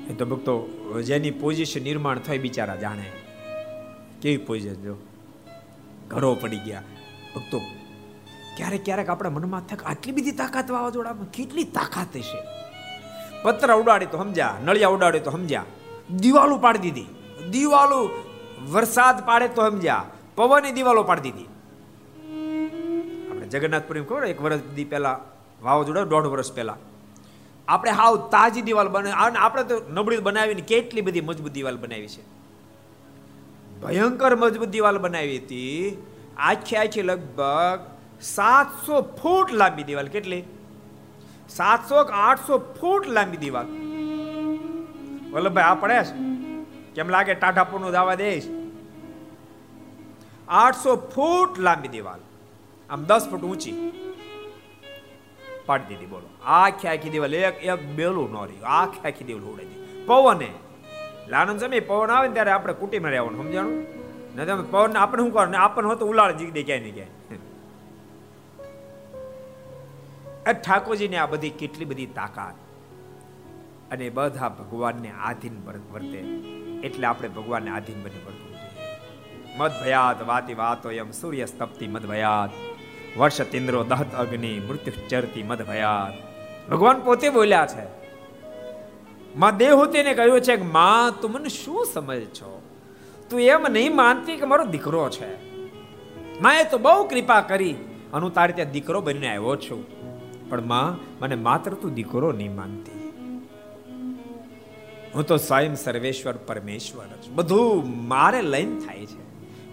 એ તો ભક્તો, જેની પોઝિશન નિર્માણ થાય બિચારા જાણે. કેવી પોઝિશન જો? ઘરો પડી ગયા. ભક્તો, ક્યારેક ક્યારેક આપણા મનમાં થાક આટલી બધી તાકાત વાવાઝોડામાં કેટલી તાકાત હશે? પતરા ઉડાડી તો સમજ્યા, નળિયા ઉડાડે તો સમજ્યા. દિવાલો પાડી દીધી. દિવાલો વરસાદ પાડે તો સમજ્યા. પવનની દિવાલો પાડી દીધી. આપણે જગન્નાથપુરી ખબર એક વર્ષ દી પહેલા વાવાઝોડા દોઢ વર્ષ પહેલા. આપણે હાવ તાજી દિવાલ બનાવી આપણે તો નબળી બનાવીને કેટલી બધી મજબૂત દિવાલ બનાવી છે. ભયંકર મજબૂત દિવાલ બનાવી હતી. આખી આખી લગભગ સાતસો ફૂટ લાંબી દિવાલ. કેટલી? સાતસો કે આઠસો ફૂટ લાંબી દિવાલ. વલ્લભભાઈ, આ પડે કેમ લાગે? ટાઢાપુરનું દાવા દેશ? આઠસો ફૂટ લાંબી દિવાલ. આમ દસ ફૂટ ઊંચી. પાડી દીધી, બોલો. આખી આખી દિવાલ એક એક બેલું ન રહ્યું. આખી આખી દિવાલ ઉડાઈ દીધી. પવને. લાનંદ સમય પવન આવે ને ત્યારે આપણે કુટીમાં રહેવાનું, સમજાણું? ને તમે પવન આપણે શું કરો ને આપણને હોતો ઉલાળ જીગ દે ક્યાંય ને ક્યાંય. ઠાકોરજીને આ બધી કેટલી બધી તાકાત. અને બધા ભગવાનને આધીન વર્તે. એટલે આપણે ભગવાનને આધીન બની વર્તવું જોઈએ. મદ ભયાત વાતી વાતો એમ સૂર્ય સ્તપ્તિ મદ ભયાત વર્ષ તિન્દ્રો દહત અગ્નિ મૃત્યુ ચરતી મદ ભયાત। ભગવાન પોતે બોલ્યા છે, માં દેહૂતીને કહ્યું છે કે, માં, તું મને શું સમજ છો? તું એમ નહીં માનતી કે મારો દીકરો છે? માએ તો બહુ કૃપા કરી અને તારી ત્યાં દીકરો બનીને આવ્યો છું, પણ માં, મને માત્ર તું દીકરો નહીં માનતી. હું તો સ્વયં સર્વેશ્વર પરમેશ્વર છું બધું મારે લઈને થાય છે.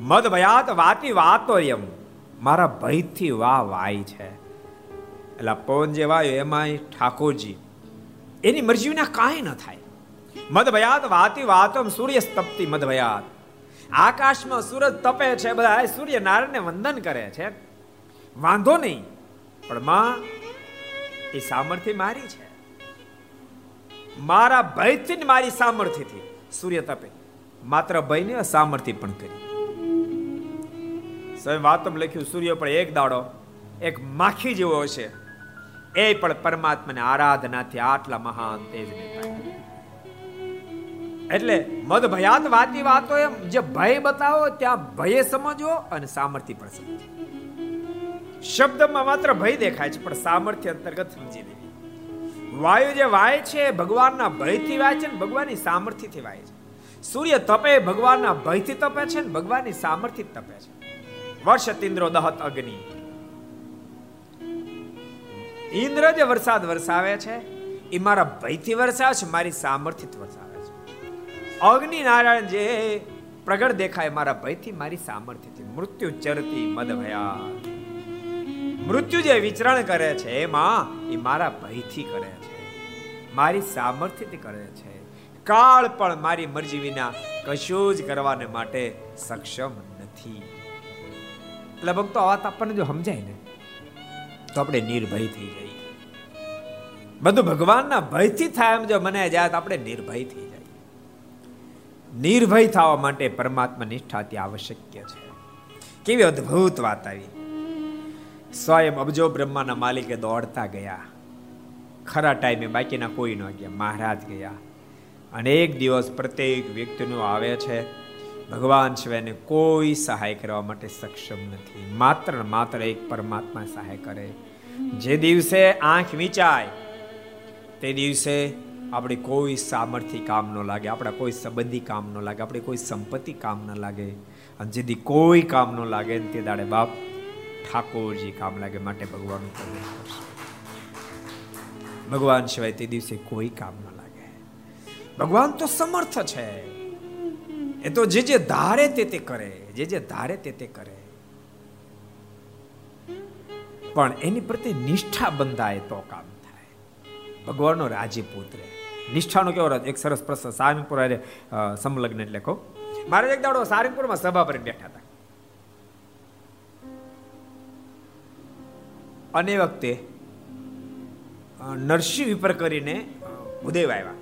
મદ ભયાત વાતી વાતો એમ મારા ભયથી વાહ વાય છે. એટલે પવન જે વાયો એમાંય ઠાકોરજી, એની મરજી વિના કાંઈ ન થાય. મદભયાત વાતી વાતમ સૂર્ય તપતી મદભયાત આકાશમાં સૂરજ તપે છે બધા સૂર્ય નારાયણને વંદન કરે છે. વાંધો નહીં, પણ માં, એ સામર્થ્ય મારી છે. મારા ભયથી મારી સામર્થ્યથી સૂર્ય તપે. માત્ર ભયને સામર્થ્ય પણ કરી. સ્વયં વાતમ લખ્યું, સૂર્ય પર એક દાડો, એક માખી જેવો હશે. એ પણ પરમાત્માને આરાધનાથી આટલા મહાન તેજ એટલે મદ ભયાત વાતી વાતો એમ, જે ભય બતાવો, ત્યાં ભય સમજો અને સામર્થ્ય પણ સમજો શબ્દમાં માત્ર ભય દેખાય છે, પણ સામર્થ્ય અંતર્ગત સમજી લેવી. વાયુ જે વાય છે ભગવાનના ભયથી વાય છે ને ભગવાનની સામર્થ્યથી વાય છે. સૂર્ય તપે ભગવાનના ભયથી તપે છે ને ભગવાનની સામર્થ્ય તપે છે. વર્ષ તિન્દ્રો દહત અગ્નિ ઇન્દ્ર જે વરસાદ વરસાવે છે એ મારા ભયથી વરસાવે છે મારી સામર્થ્યથી વરસાવે છે અગ્નિ નારાયણ જે પ્રગટ દેખાય મારા ભયથી મારી સામર્થ્યથી મૃત્યુ ચરતી મદ ભયા મૃત્યુ જે વિચરણ કરે છે એમાં એ મારા ભયથી કરે છે મારી સામર્થ્યથી કરે છે કાળ પણ મારી મરજી વિના કશું જ કરવાને માટે સક્ષમ એટલે ભક્તો આ વાત આપણને જો સમજાય ને, તો આપણે નિર્ભય થઈ જઈએ. બધું ભગવાનના ભયથી થાય એમ જો મને જાય તો આપણે નિર્ભય થઈ જાય નિર્ભય થવા માટે પરમાત્મા નિષ્ઠા તે આવશ્યક છે. કેવી અદ્ભુત વાત આવી. સ્વયં અબજો બ્રહ્માના માલિકે દોડતા ગયા. ખરા ટાઈમે બાકીના કોઈ ન ગયા. મહારાજ ગયા. અનેક દિવસ પ્રત્યેક વ્યક્તિનું આવે છે ભગવાન સિવાયને કોઈ સહાય કરવા માટે સક્ષમ નથી. માત્ર માત્ર એક પરમાત્મા સહાય કરે. જે દિવસે આંખ વીંચાય તે દિવસે આપણે કોઈ સામર્થ્ય કામ ન લાગે, આપણા કોઈ સંબંધી કામ ન લાગે, આપણે કોઈ સંપત્તિ કામ ન લાગે. અને જેથી કોઈ કામ ન લાગે, તે દાડે બાપ ઠાકોરજી કામ લાગે માટે ભગવાન ભગવાન સિવાય તે દિવસે કોઈ કામ ન લાગે. ભગવાન તો સમર્થ છે. એ તો જે જે ધારે તે તે કરે, જે જે ધારે તે તે કરે. પણ એની પ્રત્યે નિષ્ઠા બંધાય તો કામ થાય. ભગવાનનો રાજી પુત્ર. નિષ્ઠાનો કેવો એક સરસ પ્રશ્ન સારંગપુર સમલગ્ન એટલે કહો. મારે એક દાડો સારંગપુરમાં સભા પર બેઠા હતા. અને વખતે નરસિંહ વિપર કરીને ઉદય આવ્યા.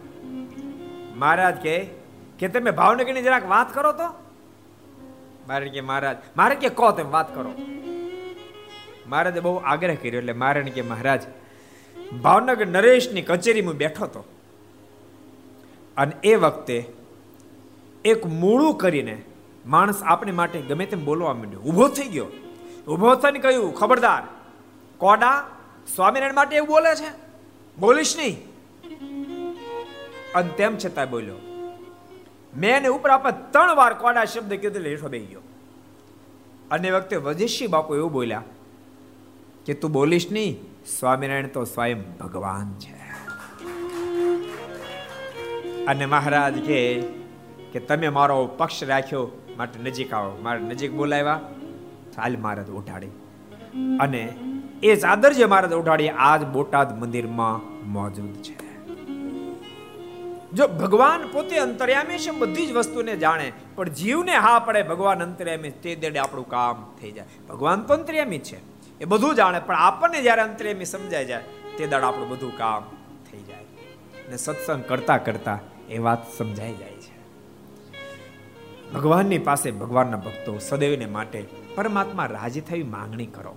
મહારાજ કે કે તમે ભાવનગરની જરાક વાત કરો તો? મારે કે મહારાજ, મારે કે કહો તમે વાત કરો. મહારાજે બહુ આગ્રહ કર્યો એટલે મારે કે મહારાજ, ભાવનગર નરેશની કચેરીમાં બેઠો હતો. અને એ વખતે એક મૂળું કરીને માણસ આપણી માટે ગમે તેમ બોલવા માંડ્યો. ઊભો થઈ ગયો. ઊભો થઈને કહ્યું, ખબરદાર, કોડા સ્વામિનારાયણ માટે એવું બોલે છે? બોલીશ નહીં. અને તેમ છતાં બોલ્યો મેં એને ઉપર આપણે ત્રણ વાર કોડા શબ્દ કીધું એટલે હેઠો બેસી ગયો. અને વખતે વજેશી બાપુ એવું બોલ્યા કે તું બોલીશ નહીં, સ્વામિનારાયણ તો સ્વયં ભગવાન છે. અને મહારાજ કે કે તમે મારો પક્ષ રાખ્યો માટે નજીક આવો. મારે નજીક બોલાવ્યા. હાલ મહારાજ ઉઠાડી. અને એ ચાદર જે મહારાજ ઉઠાડી આજ બોટાદ મંદિરમાં મોજૂદ છે. જો ભગવાન પોતે અંતર્યામી છે બધી જ વસ્તુને જાણે, પણ જીવને હા પડે ભગવાન અંતર્યામી, તે દેડે આપણું કામ થઈ જાય. ભગવાન તો અંતર્યામી છે. એ બધું જાણે, પણ આપણને જ્યારે અંતર્યામી સમજાય જાય, તે દાડ આપણું બધું કામ થઈ જાય. ને સત્સંગ કરતા કરતા એ વાત સમજાઈ જાય છે. ભગવાનની પાસે ભગવાનના ભક્તો સદૈવને માટે પરમાત્મા રાજી થઈ માંગણી કરો.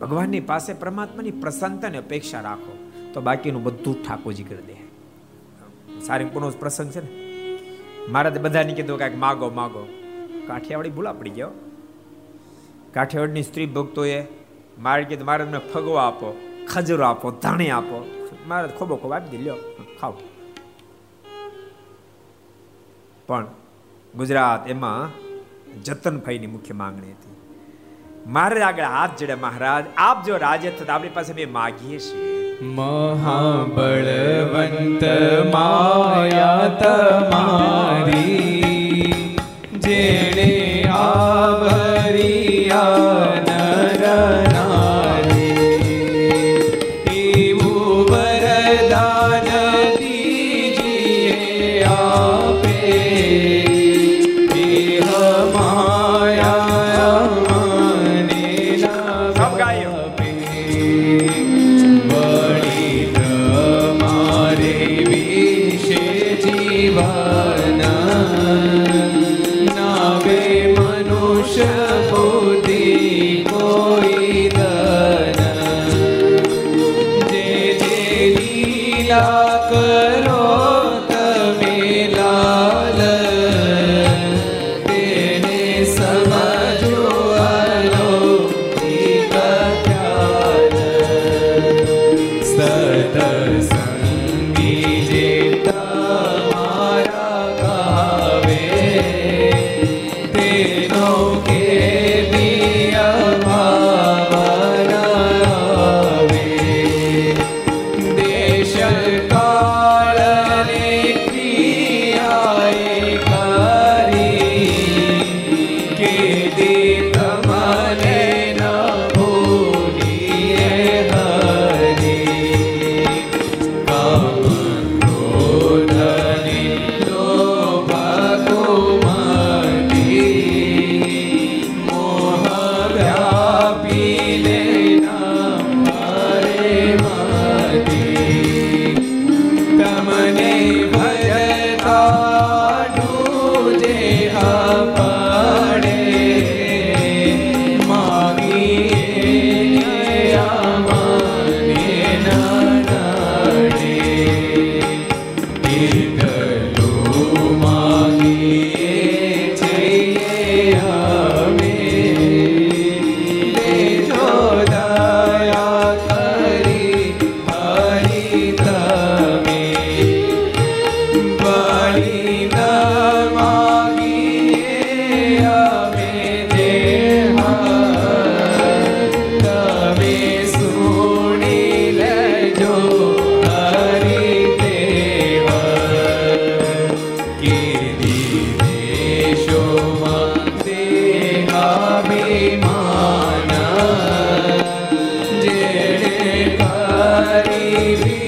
ભગવાનની પાસે પરમાત્માની પ્રસન્નતાની અપેક્ષા રાખો. તો બાકીનું બધું ઠાકોરજી કરી દે. સારંગપુરનો પ્રસંગ છે ને? મારે બધાને કીધું કાંઈક માગો માગો. કાઠિયાવાડી ભૂલા પડી ગયો. કાઠિયાવાડની સ્ત્રી ભક્તોએ મારે કીધું તમને ફગવો આપો, ખજરો આપો, ધાણી આપો. મારે ખોબો ખોબ આપી દે લ્યો ખાવ પણ ગુજરાત એમાં જતનભાઈની મુખ્ય માંગણી હતી. મારે આગળ હાથ જડે મહારાજ, આપ જો રાજ્ય થતા આપણી પાસે મેં માગીએ છીએ. મહાબળવંત માયા તમારી જેણે આવરિયા ગુજરાતના किया कर baby.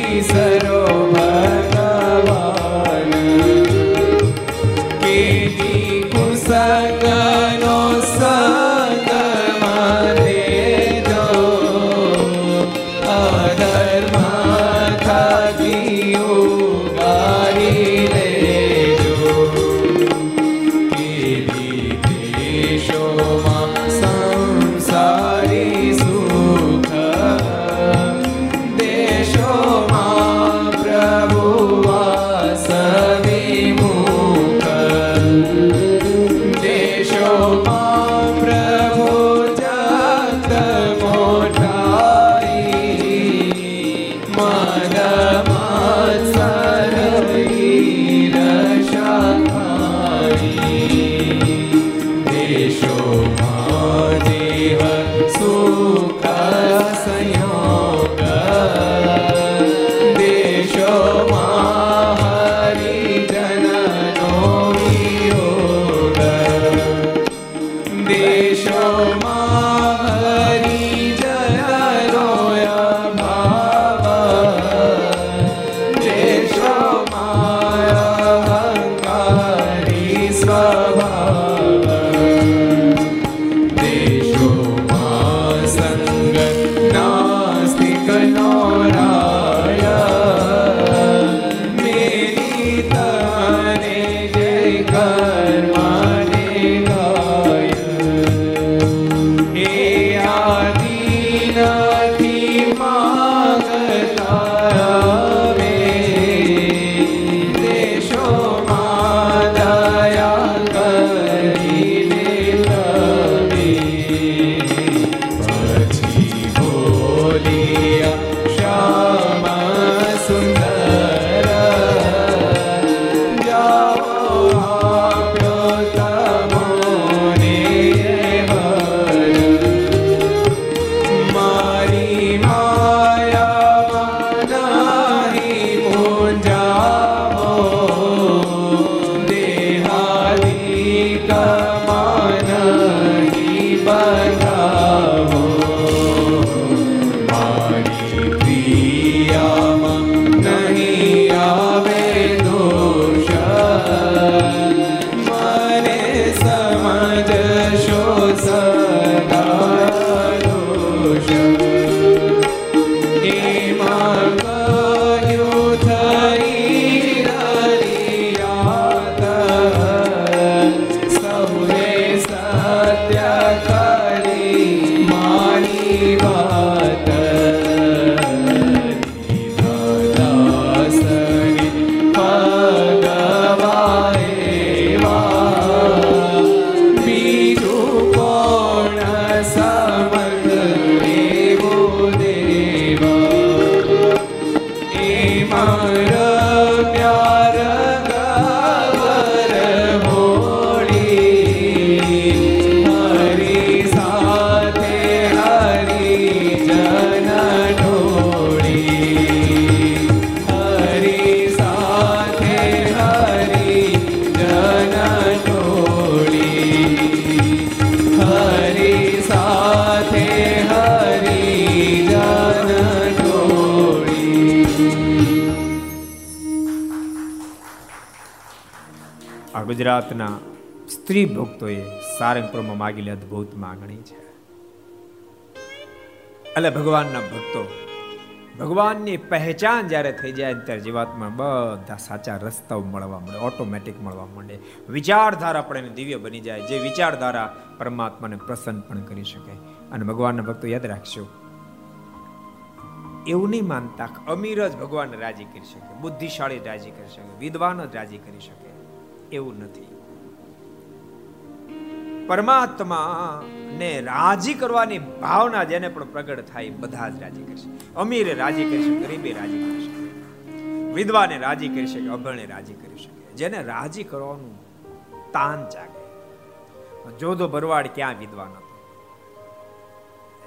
સ્ત્રી ભક્તોએ સારંગપુરમાં માગેલી અદભુત માગણી છે. એટલે ભગવાનના ભક્તો, ભગવાનની પહેચાન જ્યારે થઈ જાય ત્યારે જીવાતમાં બધા સાચા રસ્તાઓ મળવા મળે ઓટોમેટિક મળવા માંડે. વિચારધારા પણ એને દિવ્ય બની જાય, જે વિચારધારા પરમાત્માને પ્રસન્ન પણ કરી શકે. અને ભગવાનના ભક્તો યાદ રાખશો એવું નહીં માનતા અમીર જ ભગવાન રાજી કરી શકે, બુદ્ધિશાળી રાજી કરી શકે, વિદ્વાન જ રાજી કરી શકે. એવું નથી. પરમાત્મા ને રાજી કરવાની ભાવના જેને પણ પ્રગટ થાય બધા જ રાજી કરશે. અમીરે રાજી કરી ગરીબે રાજી કરી શકે. રાજી કરી શકે અભણે રાજી કરી શકે. જેને રાજી કરવાનું તાન જાગે. જોધો ભરવાડ ક્યાં વિદ્વાન હતો?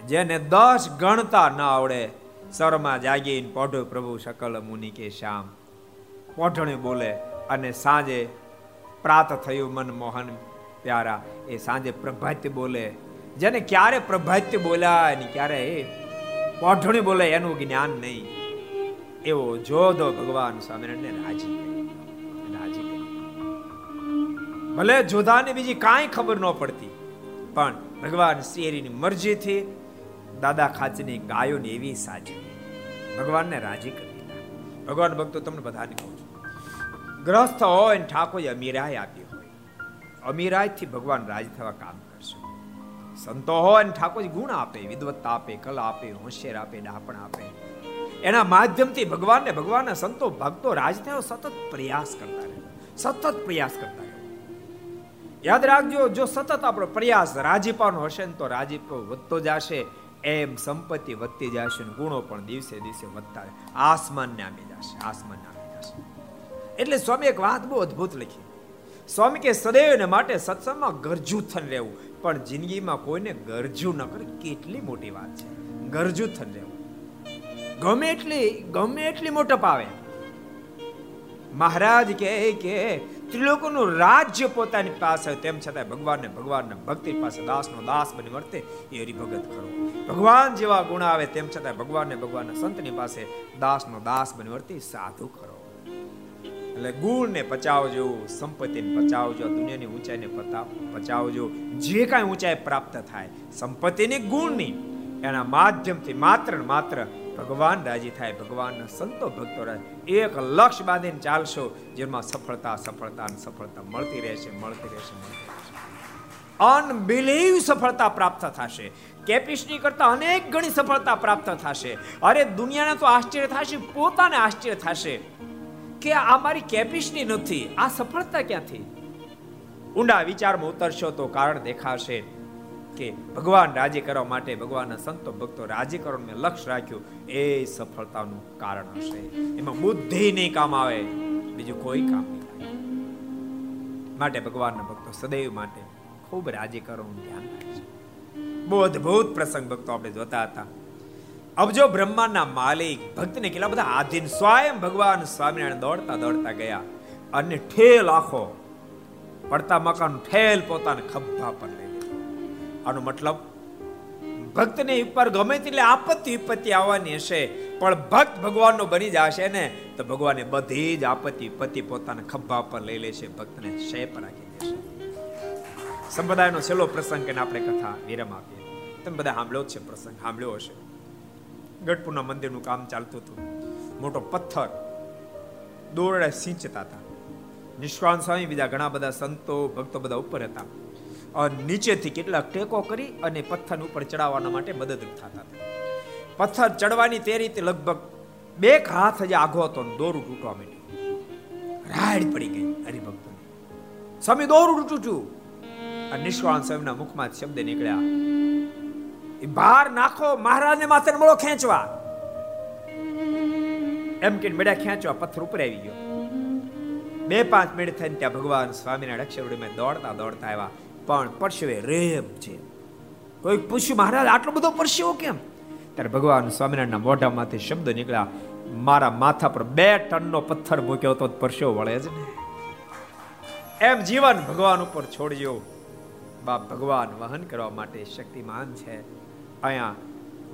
જેને દસ ગણતા ના આવડે સરમાં જાગીને પોઢો પ્રભુ શકલ મુનિ કે શ્યામ. પોઢણે બોલે, અને સાંજે પ્રાત થયું મન મોહન પ્યારા, એ સાંજે પ્રભાત્ય બોલે. જેને ક્યારે પ્રભાત્ય બોલ્યા ને ક્યારે પોઠણી બોલે, એનું જ્ઞાન નહીં. એવો જોધો ભગવાન સ્વામિનારાયણ રાજી રાજી ભલે જોધાને બીજી કાંઈ ખબર ન પડતી, પણ ભગવાન શેરીની મરજીથી દાદા ખાચની ગાયોને એવી સાજી. ભગવાનને રાજી કરી ભગવાન ભક્તો, તમને બધાને કહું છું. ગ્રસ્ત હોય ઠાકોરે ઠાકોર અમીરાય આપી હોય અમીરાયથી ભગવાન રાજ થવા કામ કરશે. સંતો હોય અને ઠાકોરજી ગુણ આપે, વિદવત્તા આપે, કલા આપે, હોશિયાર આપે, ડાપણ આપે. એના માધ્યમથી ભગવાનને ભગવાનના સંતો, ભક્તો રાજ થયો સતત પ્રયાસ કરતા રહે. સતત પ્રયાસ કરતા રહે. યાદ રાખજો, જો સતત આપણો પ્રયાસ રાજીપાનો હશે ને તો રાજીપો વધતો જશે, એમ સંપત્તિ વધતી જશે ગુણો પણ દિવસે દિવસે વધતા આસમાન ને આમી જશે, આસમાન એટલે સ્વામી એક વાત બહુ અદ્ભુત લખી. સ્વામી કે સદૈવને માટે સત્સંગમાં ગરજુ થન રહેવું. પણ જિંદગીમાં કોઈને ગરજુ ન કરે. કેટલી મોટી વાત છે. ગરજુ થન રહેવું. ગમે એટલી ગમે એટલી મોટપ આવે. મહારાજ કહે કે ત્રિલોકનું રાજ્ય પોતાની પાસે તેમ છતાં ભગવાનને ભગવાનના ભક્તિ પાસે દાસનો દાસ બની વર્તે. એ હરિભગત કરો ભગવાન જેવા ગુણ આવે તેમ છતાં ભગવાનને ભગવાનના સંતની પાસે દાસનો દાસ બની વર્તે. સાધુ કરો એટલે ગુણને પચાવજો, સંપત્તિને પચાવજો દુનિયાની ઊંચાઈને પચાવજો. જે કાંઈ ઊંચાઈ પ્રાપ્ત થાય, સંપત્તિની ગુણની, એના માધ્યમથી માત્ર ને માત્ર ભગવાન રાજી થાય, ભગવાનના સંતો ભક્તો એક લક્ષ બાંધીને ચાલશો, જેમાં સફળતા સફળતા અને સફળતા મળતી રહેશે મળતી રહેશે અનબિલીવ સફળતા પ્રાપ્ત થશે. કેપેસિટી કરતા અનેક ગણી સફળતા પ્રાપ્ત થશે. અરે, દુનિયાને તો આશ્ચર્ય થશે, પોતાને આશ્ચર્ય થશે. કે આ મારી કેપેસિટી નથી, આ સફળતા ક્યાંથી? ઊંડા વિચારમાં ઉતરશો તો કારણ દેખાશે કે ભગવાન રાજી કરવા માટે ભગવાનના સંતો ભક્તો રાજી કરવાનું મેં લક્ષ્ય રાખ્યું, એ સફળતાનું કારણ હશે. એમાં બુદ્ધિ નહીં કામ આવે, બીજું કોઈ કામ નહીં માટે ભગવાનના ભક્તો સદૈવ માટે ખૂબ રાજી કરવાનું ધ્યાન રાખે છે બહુ અદભુત પ્રસંગ ભક્તો આપણે જોતા હતા. અબજો બ્રહ્માંડના માલિક, ભક્તને કેટલા બધા આધીન સ્વયં ભગવાન સ્વામિનારાયણ દોડતા દોડતા ગયા અને ઠેલ આખો પડતા મકાન ઠેલ પોતાના ખભા પર લઈ આનો મતલબ, ભક્તને ઉપર ગમે તેટલી આપત્તિ વિપત્તિ આવવાની હશે, પણ ભક્ત ભગવાનનો બની જશે ને, તો ભગવાને બધી જ આપત્તિ વિપત્તિ પોતાના ખભા પર લઈ લેશે ભક્તને શેપ રાખી દેશે સંપ્રદાયનો છેલ્લો પ્રસંગ એને આપણે કથા વિરામ આપીએ. તમે બધા સાંભળ્યો છે પ્રસંગ, સાંભળ્યો હશે. ગઢપુરના મંદિરનું કામ ચાલતું હતું. મોટો પથ્થર દોરડે સિંચતા હતા. નિષ્કાંત સ્વામી બીજા ઘણા બધા સંતો, ભક્તો બધા ઉપર હતા. અને નીચેથી કેટલાક ટેકો કરી અને પથ્થર ઉપર ચડાવવાના માટે મદદરૂપ થતા હતા. પથ્થર ચડવાની તે રીતે લગભગ બે હાથ જ આઘો હતો દોરું તૂટવા માંડ્યું. રાડ પડી ગઈ હરિભક્તો સ્વામી, દોરું તૂટ્યું અને નિષ્કાળ સ્વામીના મુખમાં શબ્દ નીકળ્યા. એ બહાર નાખો, મહારાજને માથે મળો ખેંચવા. એમ કે મેળા ખેંચવા પથ્થર ઉપર આવી ગયો. બે પાંચ મિનિટ થઈને ત્યાં ભગવાન સ્વામિનારાયણ અક્ષરવડીમાં દોડતા દોડતા આવ્યા. પણ પરસેવે રેમ છે. કોઈ પૂછ્યું, મહારાજ, આટલો બધો પરસેવો કેમ? ત્યારે ભગવાન સ્વામિનારાયણના મોઢામાંથી શબ્દ નીકળ્યા. મારા માથા પર બે ટનનો પથ્થર મૂક્યો તો પરસેવો વળે જ ને. એમ જીવન ભગવાન ઉપર છોડજો બાપ ભગવાન વહન કરવા માટે શક્તિમાન છે. અહીંયા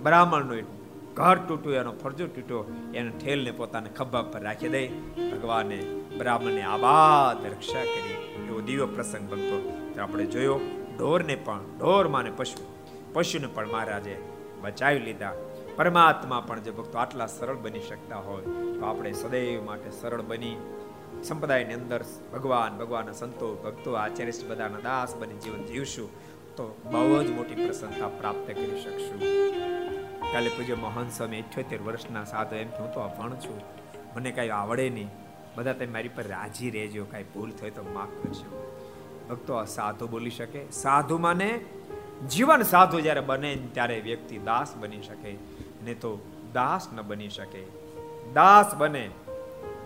બ્રાહ્મણનું ઘર તૂટ્યું, એનો ફરજો તૂટ્યો, એને ઠેલને પોતાના ખભા પર રાખી દઈ. ભગવાને બ્રાહ્મણને આબાદ રક્ષા કરી. એવો દિવ્ય પ્રસંગ બનતો. આપણે જોયો, ઢોરને પણ, ઢોર માને પશુ. પશુને પણ મહારાજે બચાવી લીધા. પરમાત્મા પણ જે ભક્તો આટલા સરળ બની શકતા હોય, તો આપણે સદૈવ માટે સરળ બની. સંપ્રદાયની અંદર ભગવાન, ભગવાનના સંતો, ભક્તો, આચાર્ય બધાના દાસ બની, જીવન જીવશું. તો બહુ જ મોટી પ્રસન્નતા પ્રાપ્ત કરી શકશું. કાલે પૂજ્ય મહાન સ્વામી અઠ્યોતેર વર્ષના સાધુ એમ હું તો અભણ છું. મને કાંઈ આવડે નહીં. બધા તમે મારી પર રાજી રહેજો. કાંઈ ભૂલ થાય તો માફ કરજો. ભક્તો, આ સાધુ બોલી શકે. સાધુ માને જીવન સાધુ જ્યારે બને ત્યારે વ્યક્તિ દાસ બની શકે. ને તો દાસ ન બની શકે. દાસ બને,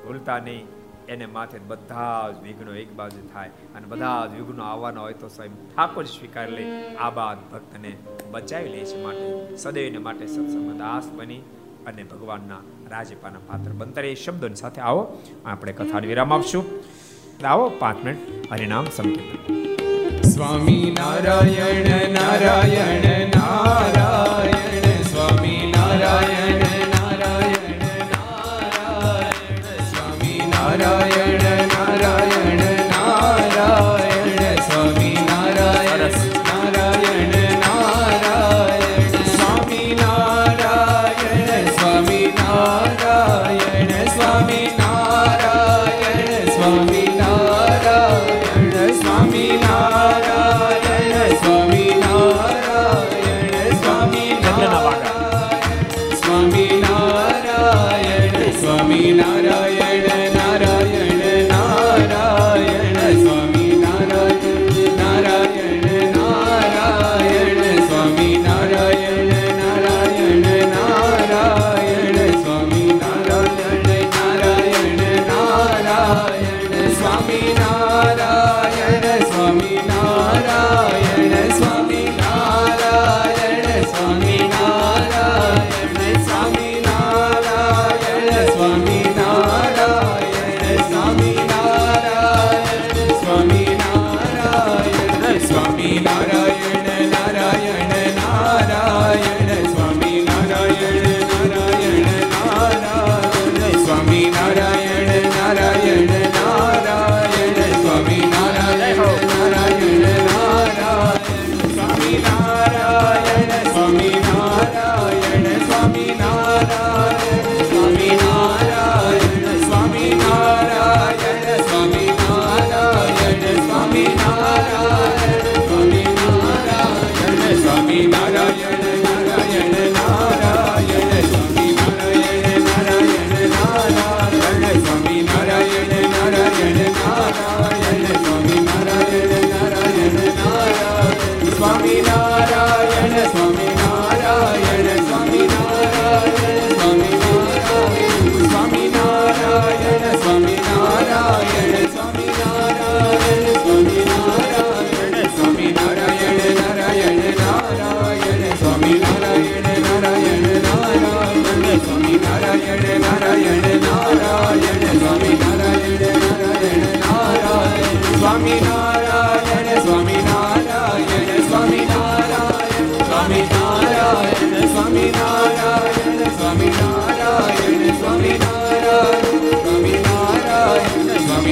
ભૂલતા નહીં. એને માથે બધા જ વિઘ્નો એક બાજુ થાય અને બધા જ વિઘ્નો આવવાના હોય તો સ્વયં ઠાકોર સ્વીકાર લે. આ બાદ ભક્તને બચાવી લે છે માટે, સદૈવને માટે સત્સંગ દાસ બની અને ભગવાનના રાજપાના પાત્ર બનતા એ શબ્દોની સાથે આવો, આપણે કથાને વિરામ આપશું. આવો પાંચ મિનિટ હરિનામ સંકીર્તન. Swami Narayan Narayan Narayan, Swami Narayan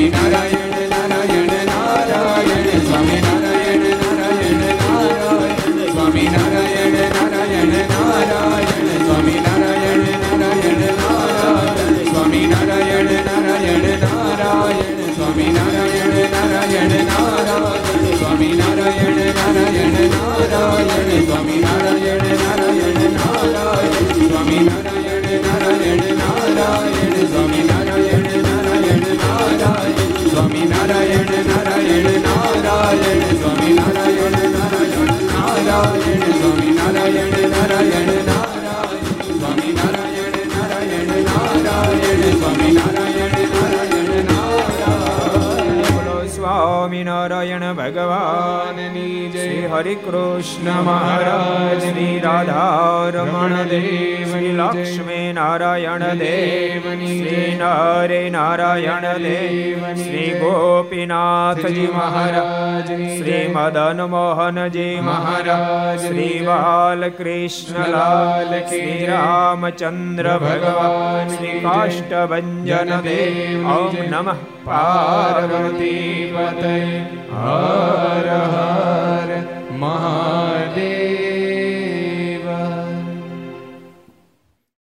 Hari Narayan. Narayan ભગવાનની જય. હરે કૃષ્ણ મહારાજ શ્રી રાધા રમણ દેવ શ્રી લક્ષ્મી નારાયણ દેવની શ્રી નરે નારાયણ દેવ શ્રી ગોપીનાથજી મહારાજ શ્રી મદન મોહનજી મહારાજ શ્રી બાલકૃષ્ણલાલ શ્રી રામચંદ્ર ભગવાન, શ્રી કાષ્ટભન દેવ ઓમ નમઃ પાર્વતી પતય હર હર મહાદેવ